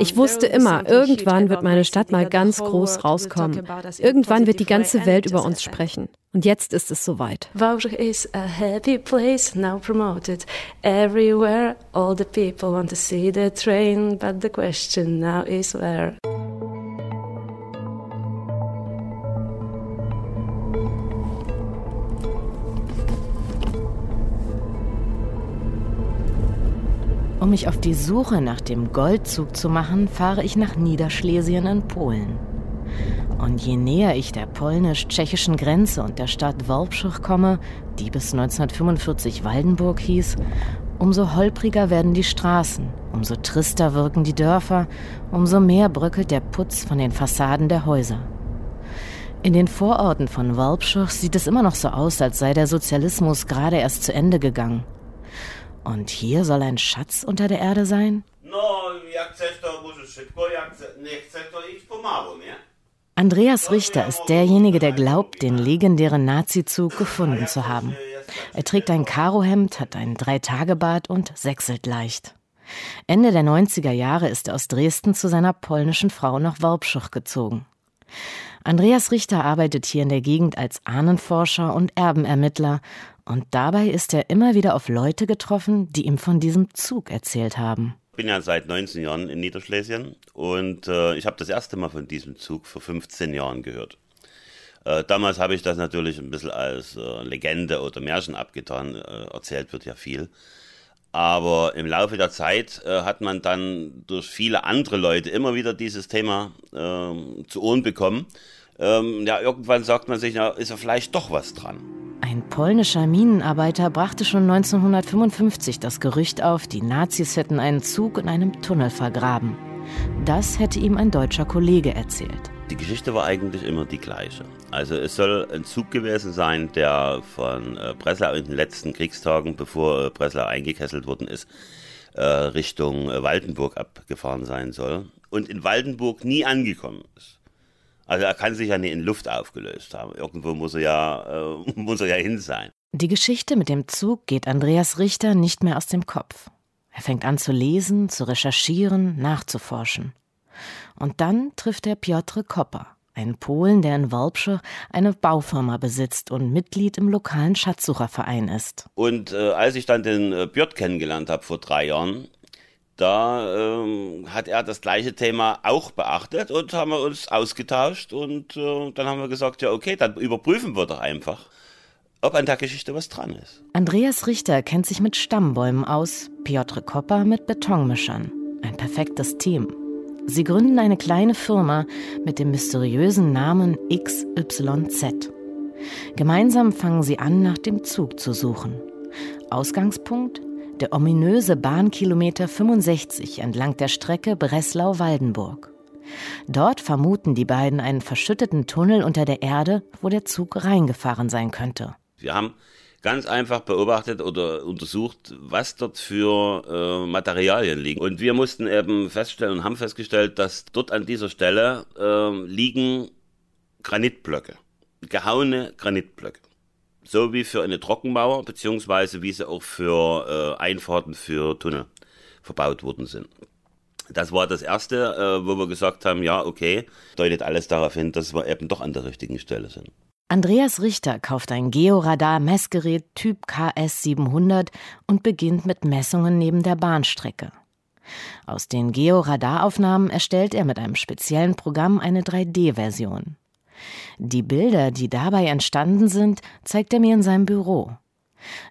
Ich wusste immer, irgendwann wird meine Stadt mal ganz groß rauskommen. Irgendwann wird die ganze Welt über uns sprechen. Und jetzt ist es soweit. Wałbrzych is a happy place, now promoted everywhere. All the people want to see the train, but the question now is where. Um mich auf die Suche nach dem Goldzug zu machen, fahre ich nach Niederschlesien in Polen. Und je näher ich der polnisch-tschechischen Grenze und der Stadt Wałbrzych komme, die bis 1945 Waldenburg hieß, umso holpriger werden die Straßen, umso trister wirken die Dörfer, umso mehr bröckelt der Putz von den Fassaden der Häuser. In den Vororten von Walpschuch sieht es immer noch so aus, als sei der Sozialismus gerade erst zu Ende gegangen. Und hier soll ein Schatz unter der Erde sein? Andreas Richter ist derjenige, der glaubt, den legendären Nazizug gefunden zu haben. Er trägt ein Karohemd, hat einen Dreitagebart und sechselt leicht. Ende der 90er Jahre ist er aus Dresden zu seiner polnischen Frau nach Worpschuch gezogen. Andreas Richter arbeitet hier in der Gegend als Ahnenforscher und Erbenermittler und dabei ist er immer wieder auf Leute getroffen, die ihm von diesem Zug erzählt haben. Ich bin ja seit 19 Jahren in Niederschlesien und äh, ich habe das erste Mal von diesem Zug vor 15 Jahren gehört. Äh, damals habe ich das natürlich ein bisschen als äh, Legende oder Märchen abgetan. Äh, erzählt wird ja viel. Aber im Laufe der Zeit äh, hat man dann durch viele andere Leute immer wieder dieses Thema ähm, zu Ohren bekommen. Ähm, ja, irgendwann sagt man sich, na, ist ja vielleicht doch was dran. Ein polnischer Minenarbeiter brachte schon 1955 das Gerücht auf, die Nazis hätten einen Zug in einem Tunnel vergraben. Das hätte ihm ein deutscher Kollege erzählt. Die Geschichte war eigentlich immer die gleiche. Also es soll ein Zug gewesen sein, der von äh, Breslau in den letzten Kriegstagen, bevor äh, Breslau eingekesselt worden ist, äh, Richtung Waldenburg abgefahren sein soll und in Waldenburg nie angekommen ist. Also er kann sich ja nicht in Luft aufgelöst haben. Irgendwo muss er ja, äh, <laughs> muss er ja hin sein. Die Geschichte mit dem Zug geht Andreas Richter nicht mehr aus dem Kopf. Er fängt an zu lesen, zu recherchieren, nachzuforschen. Und dann trifft er Piotr Kopper, einen Polen, der in Wolbsche eine Baufirma besitzt und Mitglied im lokalen Schatzsucherverein ist. Und äh, als ich dann den äh, Piotr kennengelernt habe vor drei Jahren, da ähm, hat er das gleiche Thema auch beachtet und haben wir uns ausgetauscht und äh, dann haben wir gesagt, ja okay, dann überprüfen wir doch einfach, ob an der Geschichte was dran ist. Andreas Richter kennt sich mit Stammbäumen aus, Piotr Kopper mit Betonmischern. Ein perfektes Team. Sie gründen eine kleine Firma mit dem mysteriösen Namen XYZ. Gemeinsam fangen sie an, nach dem Zug zu suchen. Ausgangspunkt der ominöse Bahnkilometer 65 entlang der Strecke Breslau-Waldenburg. Dort vermuten die beiden einen verschütteten Tunnel unter der Erde, wo der Zug reingefahren sein könnte. Wir haben ganz einfach beobachtet oder untersucht, was dort für äh, Materialien liegen. Und wir mussten eben feststellen und haben festgestellt, dass dort an dieser Stelle äh, liegen Granitblöcke, gehauene Granitblöcke. So wie für eine Trockenmauer, beziehungsweise wie sie auch für äh, Einfahrten für Tunnel verbaut worden sind. Das war das erste, äh, wo wir gesagt haben, ja, okay, deutet alles darauf hin, dass wir eben doch an der richtigen Stelle sind. Andreas Richter kauft ein Georadar-Messgerät Typ KS700 und beginnt mit Messungen neben der Bahnstrecke. Aus den Georadaraufnahmen erstellt er mit einem speziellen Programm eine 3D-Version. Die Bilder, die dabei entstanden sind, zeigt er mir in seinem Büro.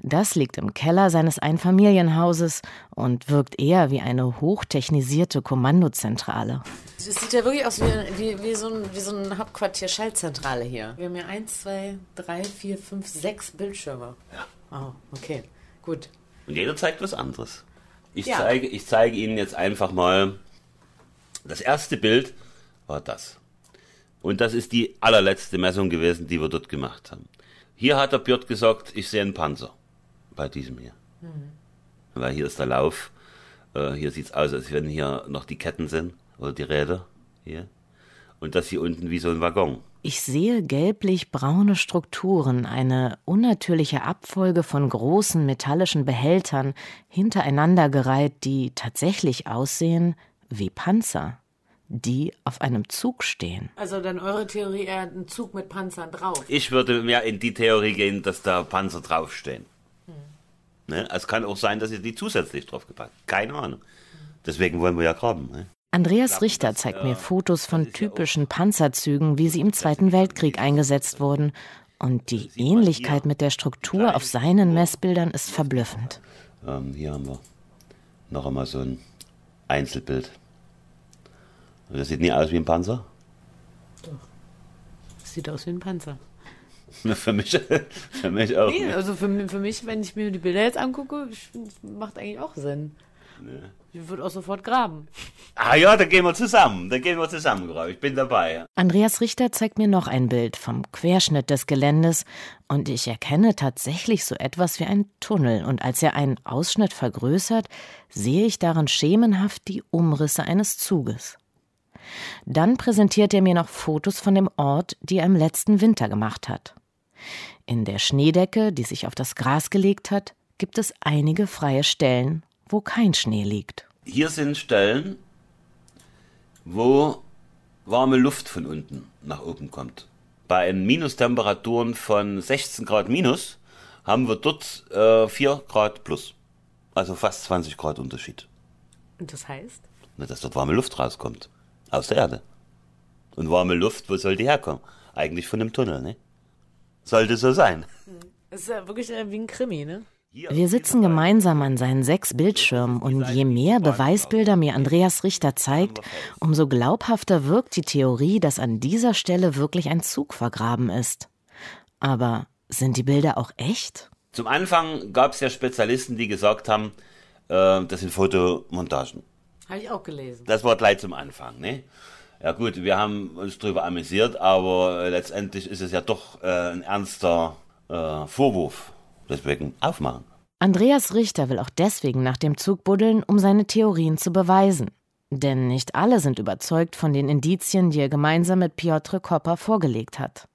Das liegt im Keller seines Einfamilienhauses und wirkt eher wie eine hochtechnisierte Kommandozentrale. Das sieht ja wirklich aus wie, wie, wie, so, ein, wie so ein Hauptquartier Schaltzentrale hier. Wir haben hier eins, zwei, drei, vier, fünf, sechs Bildschirme. Ja. Oh, okay, gut. Und jeder zeigt was anderes. Ich, ja. zeige, ich zeige Ihnen jetzt einfach mal, das erste Bild war das. Und das ist die allerletzte Messung gewesen, die wir dort gemacht haben. Hier hat der Björn gesagt, ich sehe einen Panzer. Bei diesem hier. Mhm. Weil hier ist der Lauf. Äh, hier sieht es aus, als wenn hier noch die Ketten sind. Oder die Räder. Hier. Und das hier unten wie so ein Waggon. Ich sehe gelblich-braune Strukturen, eine unnatürliche Abfolge von großen metallischen Behältern hintereinandergereiht, die tatsächlich aussehen wie Panzer die auf einem Zug stehen. Also dann eure Theorie eher ein Zug mit Panzern drauf. Ich würde mehr in die Theorie gehen, dass da Panzer draufstehen. Hm. Ne? Es kann auch sein, dass ihr die zusätzlich draufgepackt. Keine Ahnung. Deswegen wollen wir ja graben. Ne? Andreas Richter zeigt mir Fotos von typischen Panzerzügen, wie sie im Zweiten Weltkrieg eingesetzt wurden. Und die Ähnlichkeit mit der Struktur auf seinen Messbildern ist verblüffend. Ähm, hier haben wir noch einmal so ein Einzelbild. Das sieht nie aus wie ein Panzer. Doch. Das sieht aus wie ein Panzer. <laughs> für mich, für mich auch. Nee, also für, für mich, wenn ich mir die Bilder jetzt angucke, macht eigentlich auch Sinn. Nee. Ich würde auch sofort graben. Ah ja, da gehen wir zusammen. Da gehen wir zusammen graben. Ich bin dabei. Andreas Richter zeigt mir noch ein Bild vom Querschnitt des Geländes und ich erkenne tatsächlich so etwas wie einen Tunnel. Und als er einen Ausschnitt vergrößert, sehe ich darin schemenhaft die Umrisse eines Zuges. Dann präsentiert er mir noch Fotos von dem Ort, die er im letzten Winter gemacht hat. In der Schneedecke, die sich auf das Gras gelegt hat, gibt es einige freie Stellen wo kein Schnee liegt. Hier sind Stellen, wo warme Luft von unten nach oben kommt. Bei Minustemperaturen von 16 Grad minus haben wir dort äh, 4 Grad plus. Also fast 20 Grad Unterschied. Und das heißt? Na, dass dort warme Luft rauskommt. Aus der Erde. Und warme Luft, wo soll die herkommen? Eigentlich von dem Tunnel, ne? Sollte so sein. Das ist ja wirklich äh, wie ein Krimi, ne? Wir sitzen gemeinsam an seinen sechs Bildschirmen und je mehr Beweisbilder mir Andreas Richter zeigt, umso glaubhafter wirkt die Theorie, dass an dieser Stelle wirklich ein Zug vergraben ist. Aber sind die Bilder auch echt? Zum Anfang gab es ja Spezialisten, die gesagt haben, äh, das sind Fotomontagen. Habe ich auch gelesen. Das war gleich zum Anfang, ne? Ja gut, wir haben uns darüber amüsiert, aber letztendlich ist es ja doch äh, ein ernster äh, Vorwurf Deswegen aufmachen. Andreas Richter will auch deswegen nach dem Zug buddeln, um seine Theorien zu beweisen. Denn nicht alle sind überzeugt von den Indizien, die er gemeinsam mit Piotr Kopper vorgelegt hat.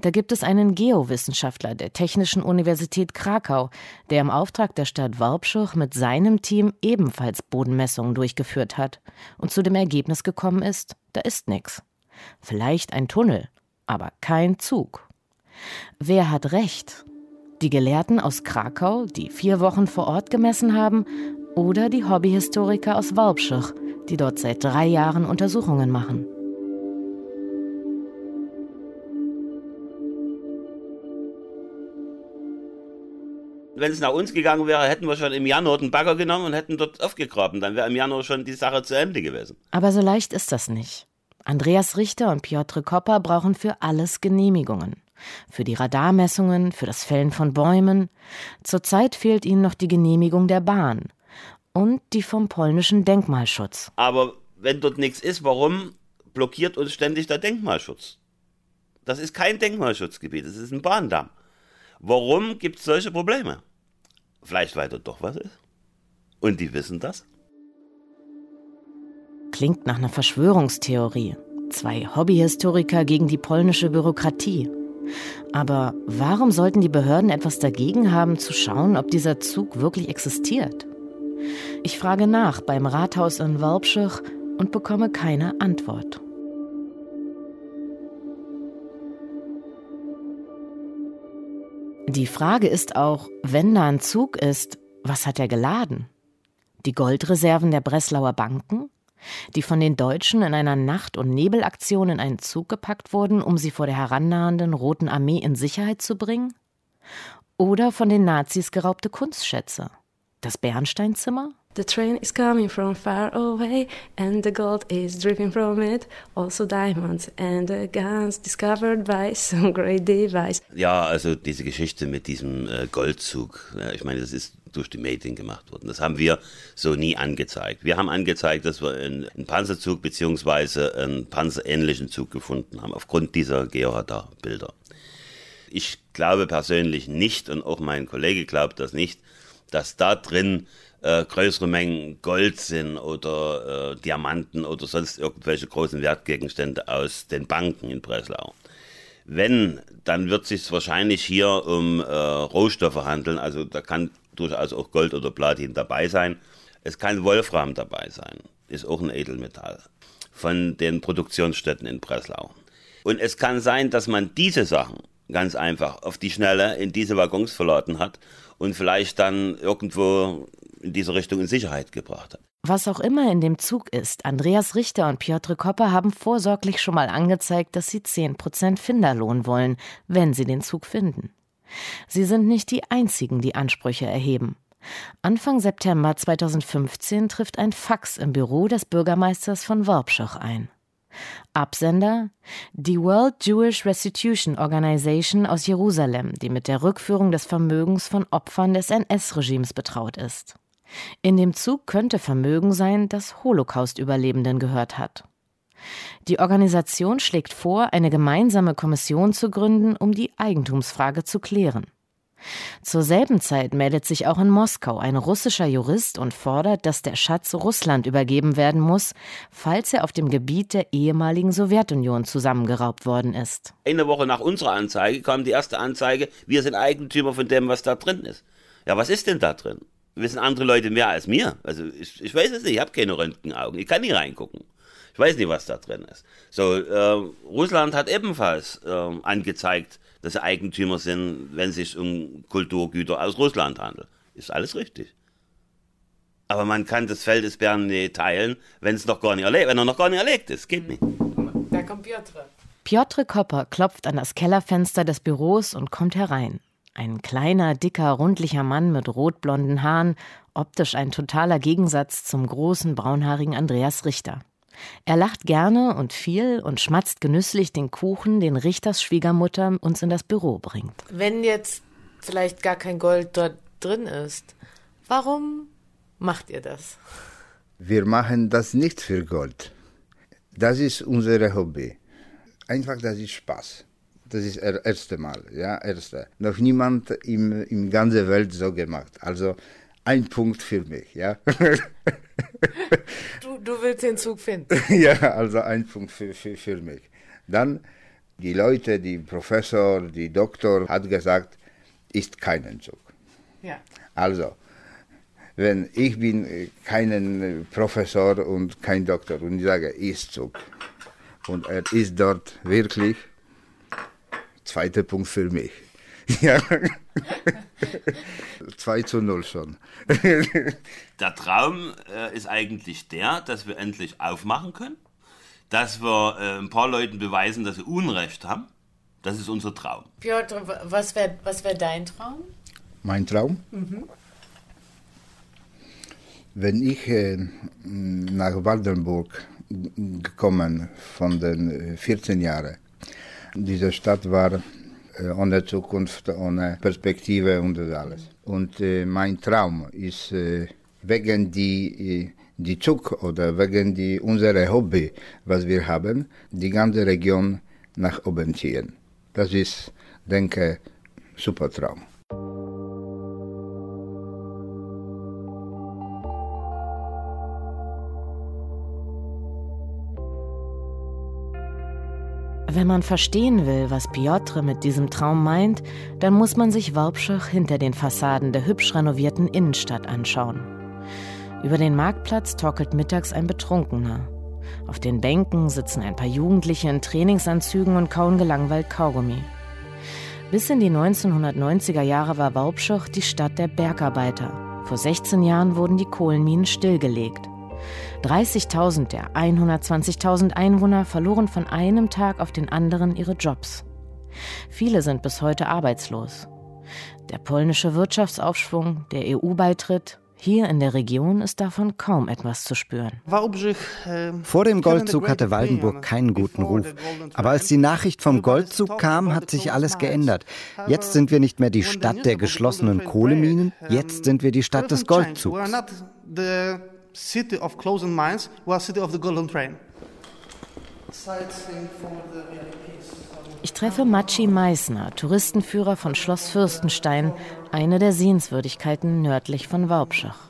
Da gibt es einen Geowissenschaftler der Technischen Universität Krakau, der im Auftrag der Stadt Worpschuch mit seinem Team ebenfalls Bodenmessungen durchgeführt hat und zu dem Ergebnis gekommen ist, da ist nichts. Vielleicht ein Tunnel, aber kein Zug. Wer hat recht? die Gelehrten aus Krakau, die vier Wochen vor Ort gemessen haben, oder die Hobbyhistoriker aus Waubschich, die dort seit drei Jahren Untersuchungen machen. Wenn es nach uns gegangen wäre, hätten wir schon im Januar den Bagger genommen und hätten dort aufgegraben. Dann wäre im Januar schon die Sache zu Ende gewesen. Aber so leicht ist das nicht. Andreas Richter und Piotr Kopper brauchen für alles Genehmigungen für die Radarmessungen, für das Fällen von Bäumen. Zurzeit fehlt ihnen noch die Genehmigung der Bahn und die vom polnischen Denkmalschutz. Aber wenn dort nichts ist, warum blockiert uns ständig der Denkmalschutz? Das ist kein Denkmalschutzgebiet, es ist ein Bahndamm. Warum gibt es solche Probleme? Vielleicht weil dort doch was ist. Und die wissen das? Klingt nach einer Verschwörungstheorie. Zwei Hobbyhistoriker gegen die polnische Bürokratie. Aber warum sollten die Behörden etwas dagegen haben, zu schauen, ob dieser Zug wirklich existiert? Ich frage nach beim Rathaus in Walbschich und bekomme keine Antwort. Die Frage ist auch, wenn da ein Zug ist, was hat er geladen? Die Goldreserven der Breslauer Banken? die von den Deutschen in einer Nacht- und Nebelaktion in einen Zug gepackt wurden, um sie vor der herannahenden Roten Armee in Sicherheit zu bringen? Oder von den Nazis geraubte Kunstschätze? Das Bernsteinzimmer? The train is coming from far away and the gold is dripping from it. Also diamonds and the guns discovered by <laughs> some great device. Ja, also diese Geschichte mit diesem äh, Goldzug. Ich meine, das ist durch die Medien gemacht worden. Das haben wir so nie angezeigt. Wir haben angezeigt, dass wir einen, Panzerzug beziehungsweise einen panzerähnlichen Zug gefunden haben, aufgrund dieser Georadar-Bilder. Ich glaube persönlich nicht, und auch mein Kollege glaubt das nicht, dass da drin äh, größere Mengen Gold sind oder äh, Diamanten oder sonst irgendwelche großen Wertgegenstände aus den Banken in Breslau. Wenn, dann wird sich wahrscheinlich hier um äh, Rohstoffe handeln. Also da kann durchaus auch Gold oder Platin dabei sein. Es kann Wolfram dabei sein, ist auch ein Edelmetall von den Produktionsstätten in Breslau. Und es kann sein, dass man diese Sachen ganz einfach auf die Schnelle in diese Waggons verladen hat und vielleicht dann irgendwo in diese Richtung in Sicherheit gebracht hat. Was auch immer in dem Zug ist, Andreas Richter und Piotr Kopper haben vorsorglich schon mal angezeigt, dass sie 10% Finderlohn wollen, wenn sie den Zug finden. Sie sind nicht die einzigen, die Ansprüche erheben. Anfang September 2015 trifft ein Fax im Büro des Bürgermeisters von Worpschoch ein. Absender die World Jewish Restitution Organization aus Jerusalem, die mit der Rückführung des Vermögens von Opfern des NS-Regimes betraut ist. In dem Zug könnte Vermögen sein, das Holocaust-Überlebenden gehört hat. Die Organisation schlägt vor, eine gemeinsame Kommission zu gründen, um die Eigentumsfrage zu klären. Zur selben Zeit meldet sich auch in Moskau ein russischer Jurist und fordert, dass der Schatz Russland übergeben werden muss, falls er auf dem Gebiet der ehemaligen Sowjetunion zusammengeraubt worden ist. Eine Woche nach unserer Anzeige kam die erste Anzeige, wir sind Eigentümer von dem, was da drin ist. Ja, was ist denn da drin? Wissen andere Leute mehr als mir? Also ich, ich weiß es nicht, ich habe keine Röntgenaugen, ich kann nie reingucken. Ich weiß nicht, was da drin ist. So, äh, Russland hat ebenfalls äh, angezeigt, dass sie Eigentümer sind, wenn es sich um Kulturgüter aus Russland handelt. Ist alles richtig. Aber man kann das Feld des Bären nicht teilen, wenn es noch gar nicht erlegt, wenn er noch gar nicht erlegt ist. Geht nicht. Da kommt Piotr. Piotr Kopper klopft an das Kellerfenster des Büros und kommt herein. Ein kleiner, dicker, rundlicher Mann mit rotblonden Haaren, optisch ein totaler Gegensatz zum großen, braunhaarigen Andreas Richter. Er lacht gerne und viel und schmatzt genüsslich den Kuchen, den Richters Schwiegermutter uns in das Büro bringt. Wenn jetzt vielleicht gar kein Gold dort drin ist, warum macht ihr das? Wir machen das nicht für Gold. Das ist unser Hobby. Einfach, das ist Spaß. Das ist das erste Mal, ja, erste. Noch niemand im, im ganzen Welt so gemacht. Also ein Punkt für mich, ja. du, du willst den Zug finden? <laughs> ja, also ein Punkt für, für, für mich. Dann die Leute, die Professor, die Doktor hat gesagt, ist keinen Zug. Ja. Also, wenn ich bin kein Professor und kein Doktor und ich sage, ist Zug und er ist dort wirklich, zweiter Punkt für mich. <laughs> Ja. <laughs> 2 zu 0 schon. <laughs> der Traum äh, ist eigentlich der, dass wir endlich aufmachen können, dass wir äh, ein paar Leuten beweisen, dass sie Unrecht haben. Das ist unser Traum. Piotr, was wäre was wär dein Traum? Mein Traum? Mhm. Wenn ich äh, nach Waldenburg gekommen von den 14 Jahren, diese Stadt war äh, ohne Zukunft, ohne Perspektive und das alles. Und äh, mein Traum ist äh, wegen die äh, die Zug oder wegen die unsere Hobby, was wir haben, die ganze Region nach oben ziehen. Das ist, denke, super Traum. Wenn man verstehen will, was Piotr mit diesem Traum meint, dann muss man sich Worpschach hinter den Fassaden der hübsch renovierten Innenstadt anschauen. Über den Marktplatz torkelt mittags ein Betrunkener. Auf den Bänken sitzen ein paar Jugendliche in Trainingsanzügen und kauen gelangweilt Kaugummi. Bis in die 1990er Jahre war Waubschach die Stadt der Bergarbeiter. Vor 16 Jahren wurden die Kohlenminen stillgelegt. 30.000 der 120.000 Einwohner verloren von einem Tag auf den anderen ihre Jobs. Viele sind bis heute arbeitslos. Der polnische Wirtschaftsaufschwung, der EU-Beitritt, hier in der Region ist davon kaum etwas zu spüren. Vor dem Goldzug hatte Waldenburg keinen guten Ruf. Aber als die Nachricht vom Goldzug kam, hat sich alles geändert. Jetzt sind wir nicht mehr die Stadt der geschlossenen Kohleminen, jetzt sind wir die Stadt des Goldzugs city of closing mines was city of the golden train. Ich treffe Maci Meissner, Touristenführer von Schloss Fürstenstein, eine der Sehenswürdigkeiten nördlich von Waubschach.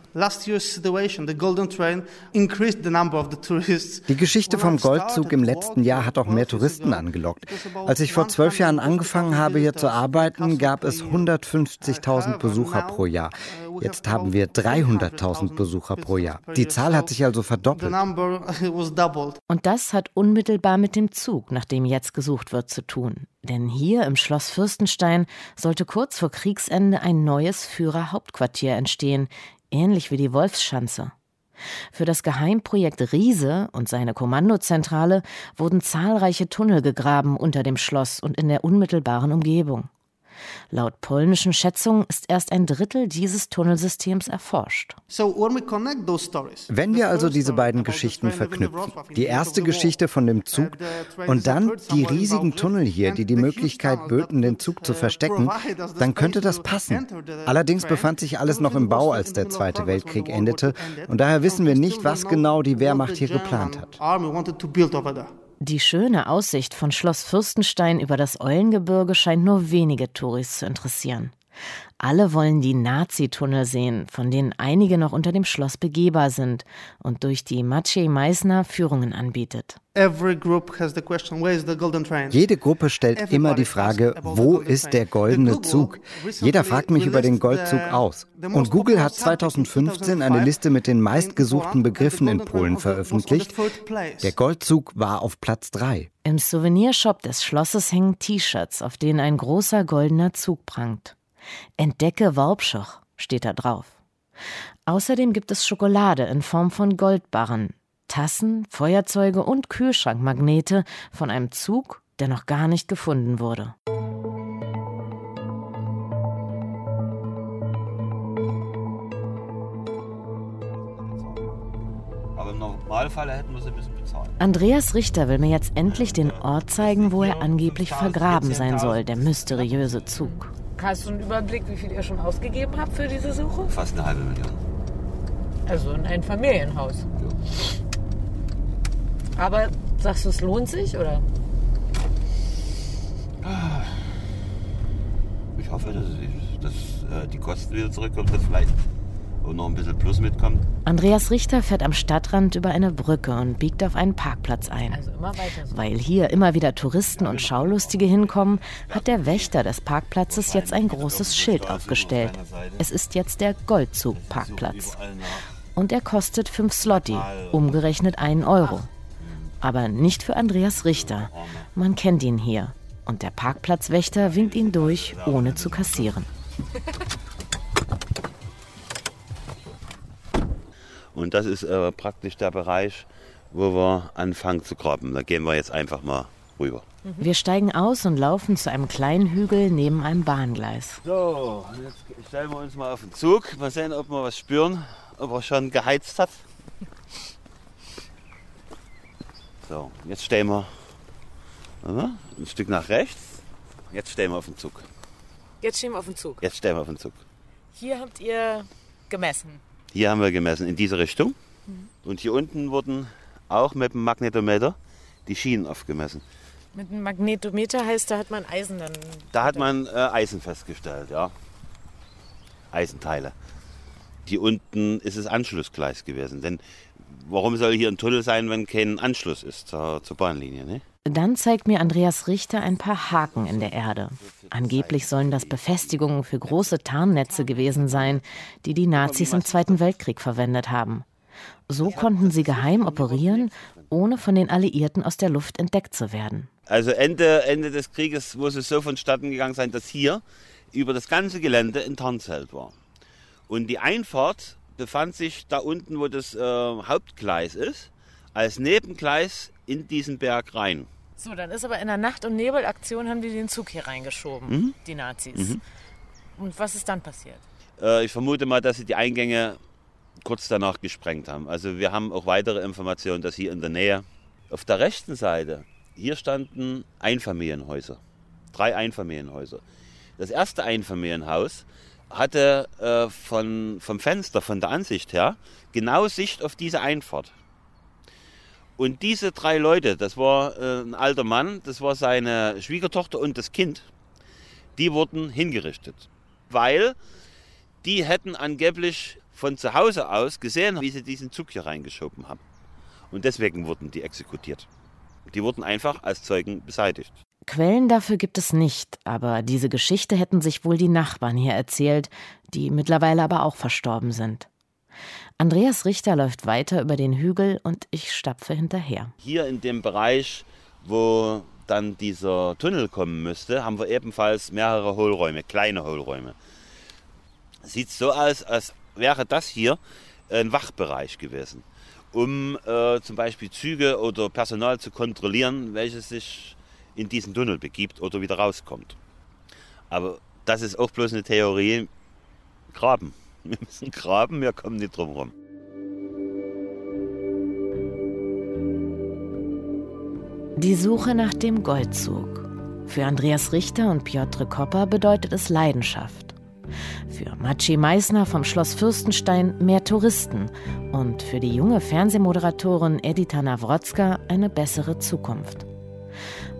Die Geschichte vom Goldzug im letzten Jahr hat auch mehr Touristen angelockt. Als ich vor zwölf Jahren angefangen habe, hier zu arbeiten, gab es 150.000 Besucher pro Jahr. Uh, Jetzt haben wir 300.000 Besucher pro Jahr. Die Zahl hat sich also verdoppelt. <laughs> Und das hat unmittelbar mit dem Zug, nach dem jetzt gesucht wird, zu tun. Denn hier im Schloss Fürstenstein sollte kurz vor Kriegsende ein neues Führerhauptquartier entstehen, ähnlich wie die Wolfsschanze. Für das Geheimprojekt Riese und seine Kommandozentrale wurden zahlreiche Tunnel gegraben unter dem Schloss und in der unmittelbaren Umgebung. Laut polnischen Schätzungen ist erst ein Drittel dieses Tunnelsystems erforscht. Wenn wir also diese beiden Geschichten verknüpfen, die erste Geschichte von dem Zug und dann die riesigen Tunnel hier, die die Möglichkeit böten, den Zug zu verstecken, dann könnte das passen. Allerdings befand sich alles noch im Bau, als der Zweite Weltkrieg endete und daher wissen wir nicht, was genau die Wehrmacht hier geplant hat. Die schöne Aussicht von Schloss Fürstenstein über das Eulengebirge scheint nur wenige Touris zu interessieren. Alle wollen die Nazi-Tunnel sehen, von denen einige noch unter dem Schloss begehbar sind und durch die Maciej Meissner Führungen anbietet. Jede Gruppe stellt immer die Frage, wo ist der goldene Zug? Jeder fragt mich über den Goldzug aus. Und Google hat 2015 eine Liste mit den meistgesuchten Begriffen in Polen veröffentlicht. Der Goldzug war auf Platz 3. Im Souvenirshop des Schlosses hängen T-Shirts, auf denen ein großer goldener Zug prangt. Entdecke Worpschoch steht da drauf. Außerdem gibt es Schokolade in Form von Goldbarren, Tassen, Feuerzeuge und Kühlschrankmagnete von einem Zug, der noch gar nicht gefunden wurde. Aber im Normalfall hätten wir sie ein bisschen bezahlt. Andreas Richter will mir jetzt endlich den Ort zeigen, wo er angeblich vergraben sein soll, der mysteriöse Zug. Hast du einen Überblick, wie viel ihr schon ausgegeben habt für diese Suche? Fast eine halbe Million. Also in ein Familienhaus. Ja. Aber sagst du, es lohnt sich oder? Ich hoffe, dass, ich, dass äh, die Kosten wieder zurückkommen, dass vielleicht und noch ein bisschen Plus mitkommt. Andreas Richter fährt am Stadtrand über eine Brücke und biegt auf einen Parkplatz ein. Also so. Weil hier immer wieder Touristen und Schaulustige hinkommen, hat der Wächter des Parkplatzes jetzt ein großes Schild aufgestellt. Es ist jetzt der Goldzug-Parkplatz. Und er kostet 5 Slotti, umgerechnet 1 Euro. Aber nicht für Andreas Richter. Man kennt ihn hier. Und der Parkplatzwächter winkt ihn durch, ohne zu kassieren. <laughs> Und das ist äh, praktisch der Bereich, wo wir anfangen zu graben. Da gehen wir jetzt einfach mal rüber. Wir steigen aus und laufen zu einem kleinen Hügel neben einem Bahngleis. So, jetzt stellen wir uns mal auf den Zug. Mal sehen, ob wir was spüren, ob er schon geheizt hat. So, jetzt stehen wir ein Stück nach rechts. Jetzt stehen wir auf den Zug. Jetzt stehen wir auf dem Zug. Jetzt stehen wir auf den Zug. Hier habt ihr gemessen. Hier haben wir gemessen in diese Richtung. Und hier unten wurden auch mit dem Magnetometer die Schienen aufgemessen. Mit einem Magnetometer heißt, da hat man Eisen dann. Da hat man äh, Eisen festgestellt, ja. Eisenteile. Hier unten ist es Anschlussgleis gewesen. Denn warum soll hier ein Tunnel sein, wenn kein Anschluss ist zur, zur Bahnlinie? Ne? Dann zeigt mir Andreas Richter ein paar Haken in der Erde. Angeblich sollen das Befestigungen für große Tarnnetze gewesen sein, die die Nazis im Zweiten Weltkrieg verwendet haben. So konnten sie geheim operieren, ohne von den Alliierten aus der Luft entdeckt zu werden. Also Ende, Ende des Krieges muss es so vonstatten gegangen sein, dass hier über das ganze Gelände ein Tarnzelt war. Und die Einfahrt befand sich da unten, wo das äh, Hauptgleis ist, als Nebengleis in diesen Berg rein. So, dann ist aber in der Nacht- und Nebelaktion haben die den Zug hier reingeschoben, Mhm. die Nazis. Mhm. Und was ist dann passiert? Äh, ich vermute mal, dass sie die Eingänge kurz danach gesprengt haben. Also wir haben auch weitere Informationen, dass hier in der Nähe, auf der rechten Seite, hier standen Einfamilienhäuser. Drei Einfamilienhäuser. Das erste Einfamilienhaus hatte äh, von, vom Fenster, von der Ansicht her, genau Sicht auf diese Einfahrt. Und diese drei Leute, das war äh, ein alter Mann, das war seine Schwiegertochter und das Kind, die wurden hingerichtet. Weil die hätten angeblich von zu Hause aus gesehen, wie sie diesen Zug hier reingeschoben haben. Und deswegen wurden die exekutiert. Die wurden einfach als Zeugen beseitigt. Quellen dafür gibt es nicht, aber diese Geschichte hätten sich wohl die Nachbarn hier erzählt, die mittlerweile aber auch verstorben sind. Andreas Richter läuft weiter über den Hügel und ich stapfe hinterher. Hier in dem Bereich, wo dann dieser Tunnel kommen müsste, haben wir ebenfalls mehrere Hohlräume, kleine Hohlräume. Sieht so aus, als wäre das hier ein Wachbereich gewesen, um äh, zum Beispiel Züge oder Personal zu kontrollieren, welches sich in diesen Tunnel begibt oder wieder rauskommt. Aber das ist auch bloß eine Theorie, graben. <laughs> Wir müssen graben, wir kommen nicht drum rum. Die Suche nach dem Goldzug. Für Andreas Richter und Piotr Kopper bedeutet es Leidenschaft. Für Maciej Meissner vom Schloss Fürstenstein mehr Touristen und für die junge Fernsehmoderatorin Edita Nawrotzka eine bessere Zukunft.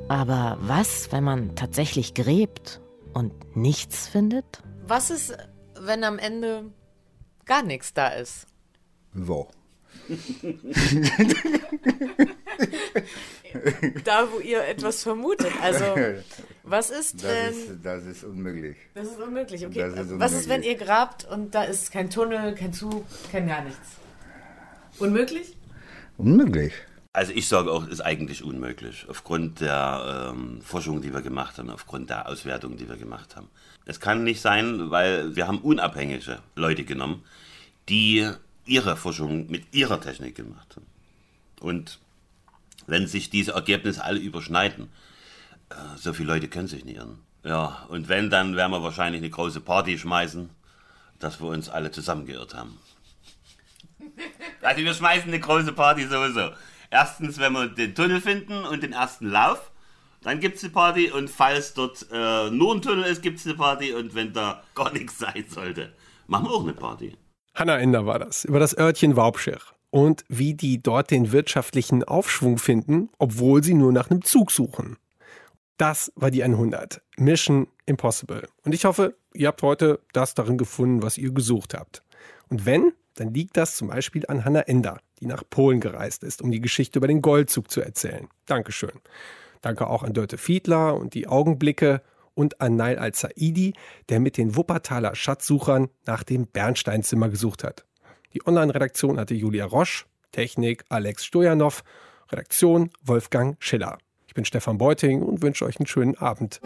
Aber was, wenn man tatsächlich gräbt und nichts findet? Was ist, wenn am Ende gar nichts da ist? Wo? <laughs> da, wo ihr etwas vermutet. Also, was ist, das wenn. Ist, das ist unmöglich. Das ist unmöglich, okay. Das ist unmöglich. Was ist, wenn ihr grabt und da ist kein Tunnel, kein Zug, kein gar nichts? Unmöglich? Unmöglich. Also ich sage auch, ist eigentlich unmöglich, aufgrund der ähm, Forschung, die wir gemacht haben, aufgrund der Auswertung, die wir gemacht haben. Es kann nicht sein, weil wir haben unabhängige Leute genommen, die ihre Forschung mit ihrer Technik gemacht haben. Und wenn sich diese Ergebnisse alle überschneiden, äh, so viele Leute können sich nicht irren. Ja, und wenn, dann werden wir wahrscheinlich eine große Party schmeißen, dass wir uns alle zusammengeirrt haben. Also wir schmeißen eine große Party sowieso. Erstens, wenn wir den Tunnel finden und den ersten Lauf, dann gibt es eine Party und falls dort äh, nur ein Tunnel ist, gibt es eine Party und wenn da gar nichts sein sollte, machen wir auch eine Party. Hanna Ender war das, über das Örtchen Waubschir und wie die dort den wirtschaftlichen Aufschwung finden, obwohl sie nur nach einem Zug suchen. Das war die 100. Mission Impossible. Und ich hoffe, ihr habt heute das darin gefunden, was ihr gesucht habt. Und wenn, dann liegt das zum Beispiel an Hanna Ender, die nach Polen gereist ist, um die Geschichte über den Goldzug zu erzählen. Dankeschön. Danke auch an Dörte Fiedler und die Augenblicke und an Nail Al-Saidi, der mit den Wuppertaler Schatzsuchern nach dem Bernsteinzimmer gesucht hat. Die Online-Redaktion hatte Julia Roche, Technik Alex Stojanov, Redaktion Wolfgang Schiller. Ich bin Stefan Beuting und wünsche euch einen schönen Abend.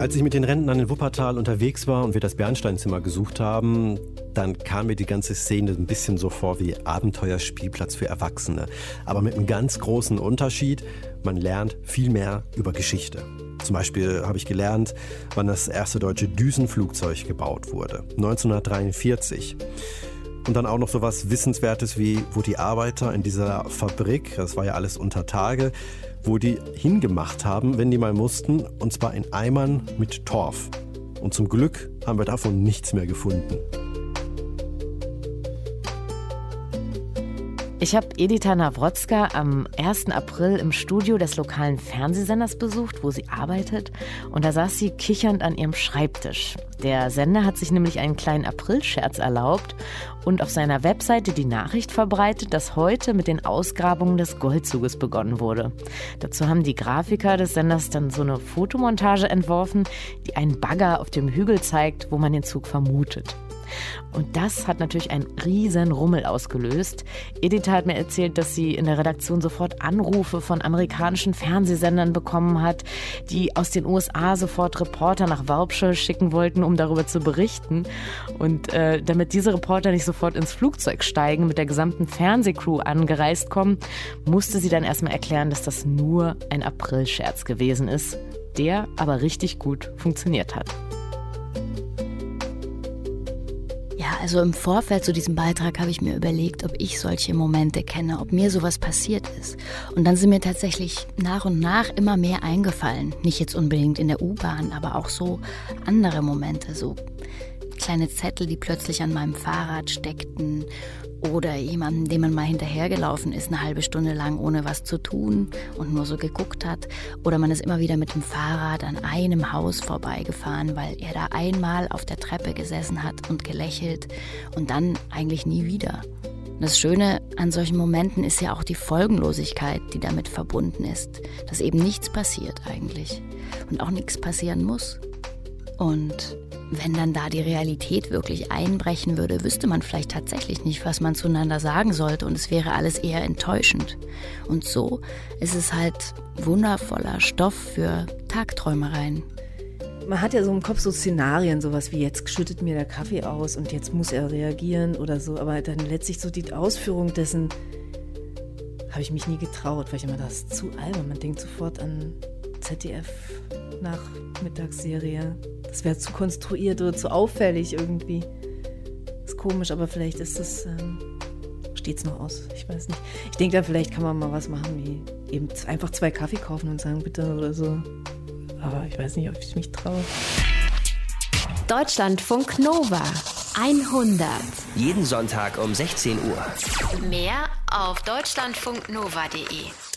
Als ich mit den Rentnern in Wuppertal unterwegs war und wir das Bernsteinzimmer gesucht haben, dann kam mir die ganze Szene ein bisschen so vor wie Abenteuerspielplatz für Erwachsene. Aber mit einem ganz großen Unterschied, man lernt viel mehr über Geschichte. Zum Beispiel habe ich gelernt, wann das erste deutsche Düsenflugzeug gebaut wurde. 1943. Und dann auch noch so was Wissenswertes wie, wo die Arbeiter in dieser Fabrik, das war ja alles unter Tage, wo die hingemacht haben, wenn die mal mussten, und zwar in Eimern mit Torf. Und zum Glück haben wir davon nichts mehr gefunden. Ich habe Edita Nawrotzka am 1. April im Studio des lokalen Fernsehsenders besucht, wo sie arbeitet. Und da saß sie kichernd an ihrem Schreibtisch. Der Sender hat sich nämlich einen kleinen Aprilscherz erlaubt und auf seiner Webseite die Nachricht verbreitet, dass heute mit den Ausgrabungen des Goldzuges begonnen wurde. Dazu haben die Grafiker des Senders dann so eine Fotomontage entworfen, die einen Bagger auf dem Hügel zeigt, wo man den Zug vermutet. Und das hat natürlich einen riesen Rummel ausgelöst. Edith hat mir erzählt, dass sie in der Redaktion sofort Anrufe von amerikanischen Fernsehsendern bekommen hat, die aus den USA sofort Reporter nach Warpshire schicken wollten, um darüber zu berichten. Und äh, damit diese Reporter nicht sofort ins Flugzeug steigen, mit der gesamten Fernsehcrew angereist kommen, musste sie dann erstmal erklären, dass das nur ein Aprilscherz gewesen ist, der aber richtig gut funktioniert hat. Also im Vorfeld zu diesem Beitrag habe ich mir überlegt, ob ich solche Momente kenne, ob mir sowas passiert ist. Und dann sind mir tatsächlich nach und nach immer mehr eingefallen. Nicht jetzt unbedingt in der U-Bahn, aber auch so andere Momente, so kleine Zettel, die plötzlich an meinem Fahrrad steckten oder jemanden, dem man mal hinterhergelaufen ist, eine halbe Stunde lang ohne was zu tun und nur so geguckt hat. Oder man ist immer wieder mit dem Fahrrad an einem Haus vorbeigefahren, weil er da einmal auf der Treppe gesessen hat und gelächelt und dann eigentlich nie wieder. Das Schöne an solchen Momenten ist ja auch die Folgenlosigkeit, die damit verbunden ist. Dass eben nichts passiert eigentlich und auch nichts passieren muss. Und wenn dann da die Realität wirklich einbrechen würde, wüsste man vielleicht tatsächlich nicht, was man zueinander sagen sollte und es wäre alles eher enttäuschend. Und so ist es halt wundervoller Stoff für Tagträumereien. Man hat ja so im Kopf so Szenarien, sowas wie jetzt schüttet mir der Kaffee aus und jetzt muss er reagieren oder so, aber dann letztlich so die Ausführung dessen habe ich mich nie getraut, weil ich immer das ist zu albern. Man denkt sofort an ZDF Nachmittagsserie. Das wäre zu konstruiert oder zu auffällig irgendwie. Ist komisch, aber vielleicht ist es. Ähm, steht's noch aus. Ich weiß nicht. Ich denke, da vielleicht kann man mal was machen, wie eben einfach zwei Kaffee kaufen und sagen, bitte oder so. Aber ich weiß nicht, ob ich mich traue. Deutschlandfunk Nova 100. Jeden Sonntag um 16 Uhr. Mehr auf deutschlandfunknova.de.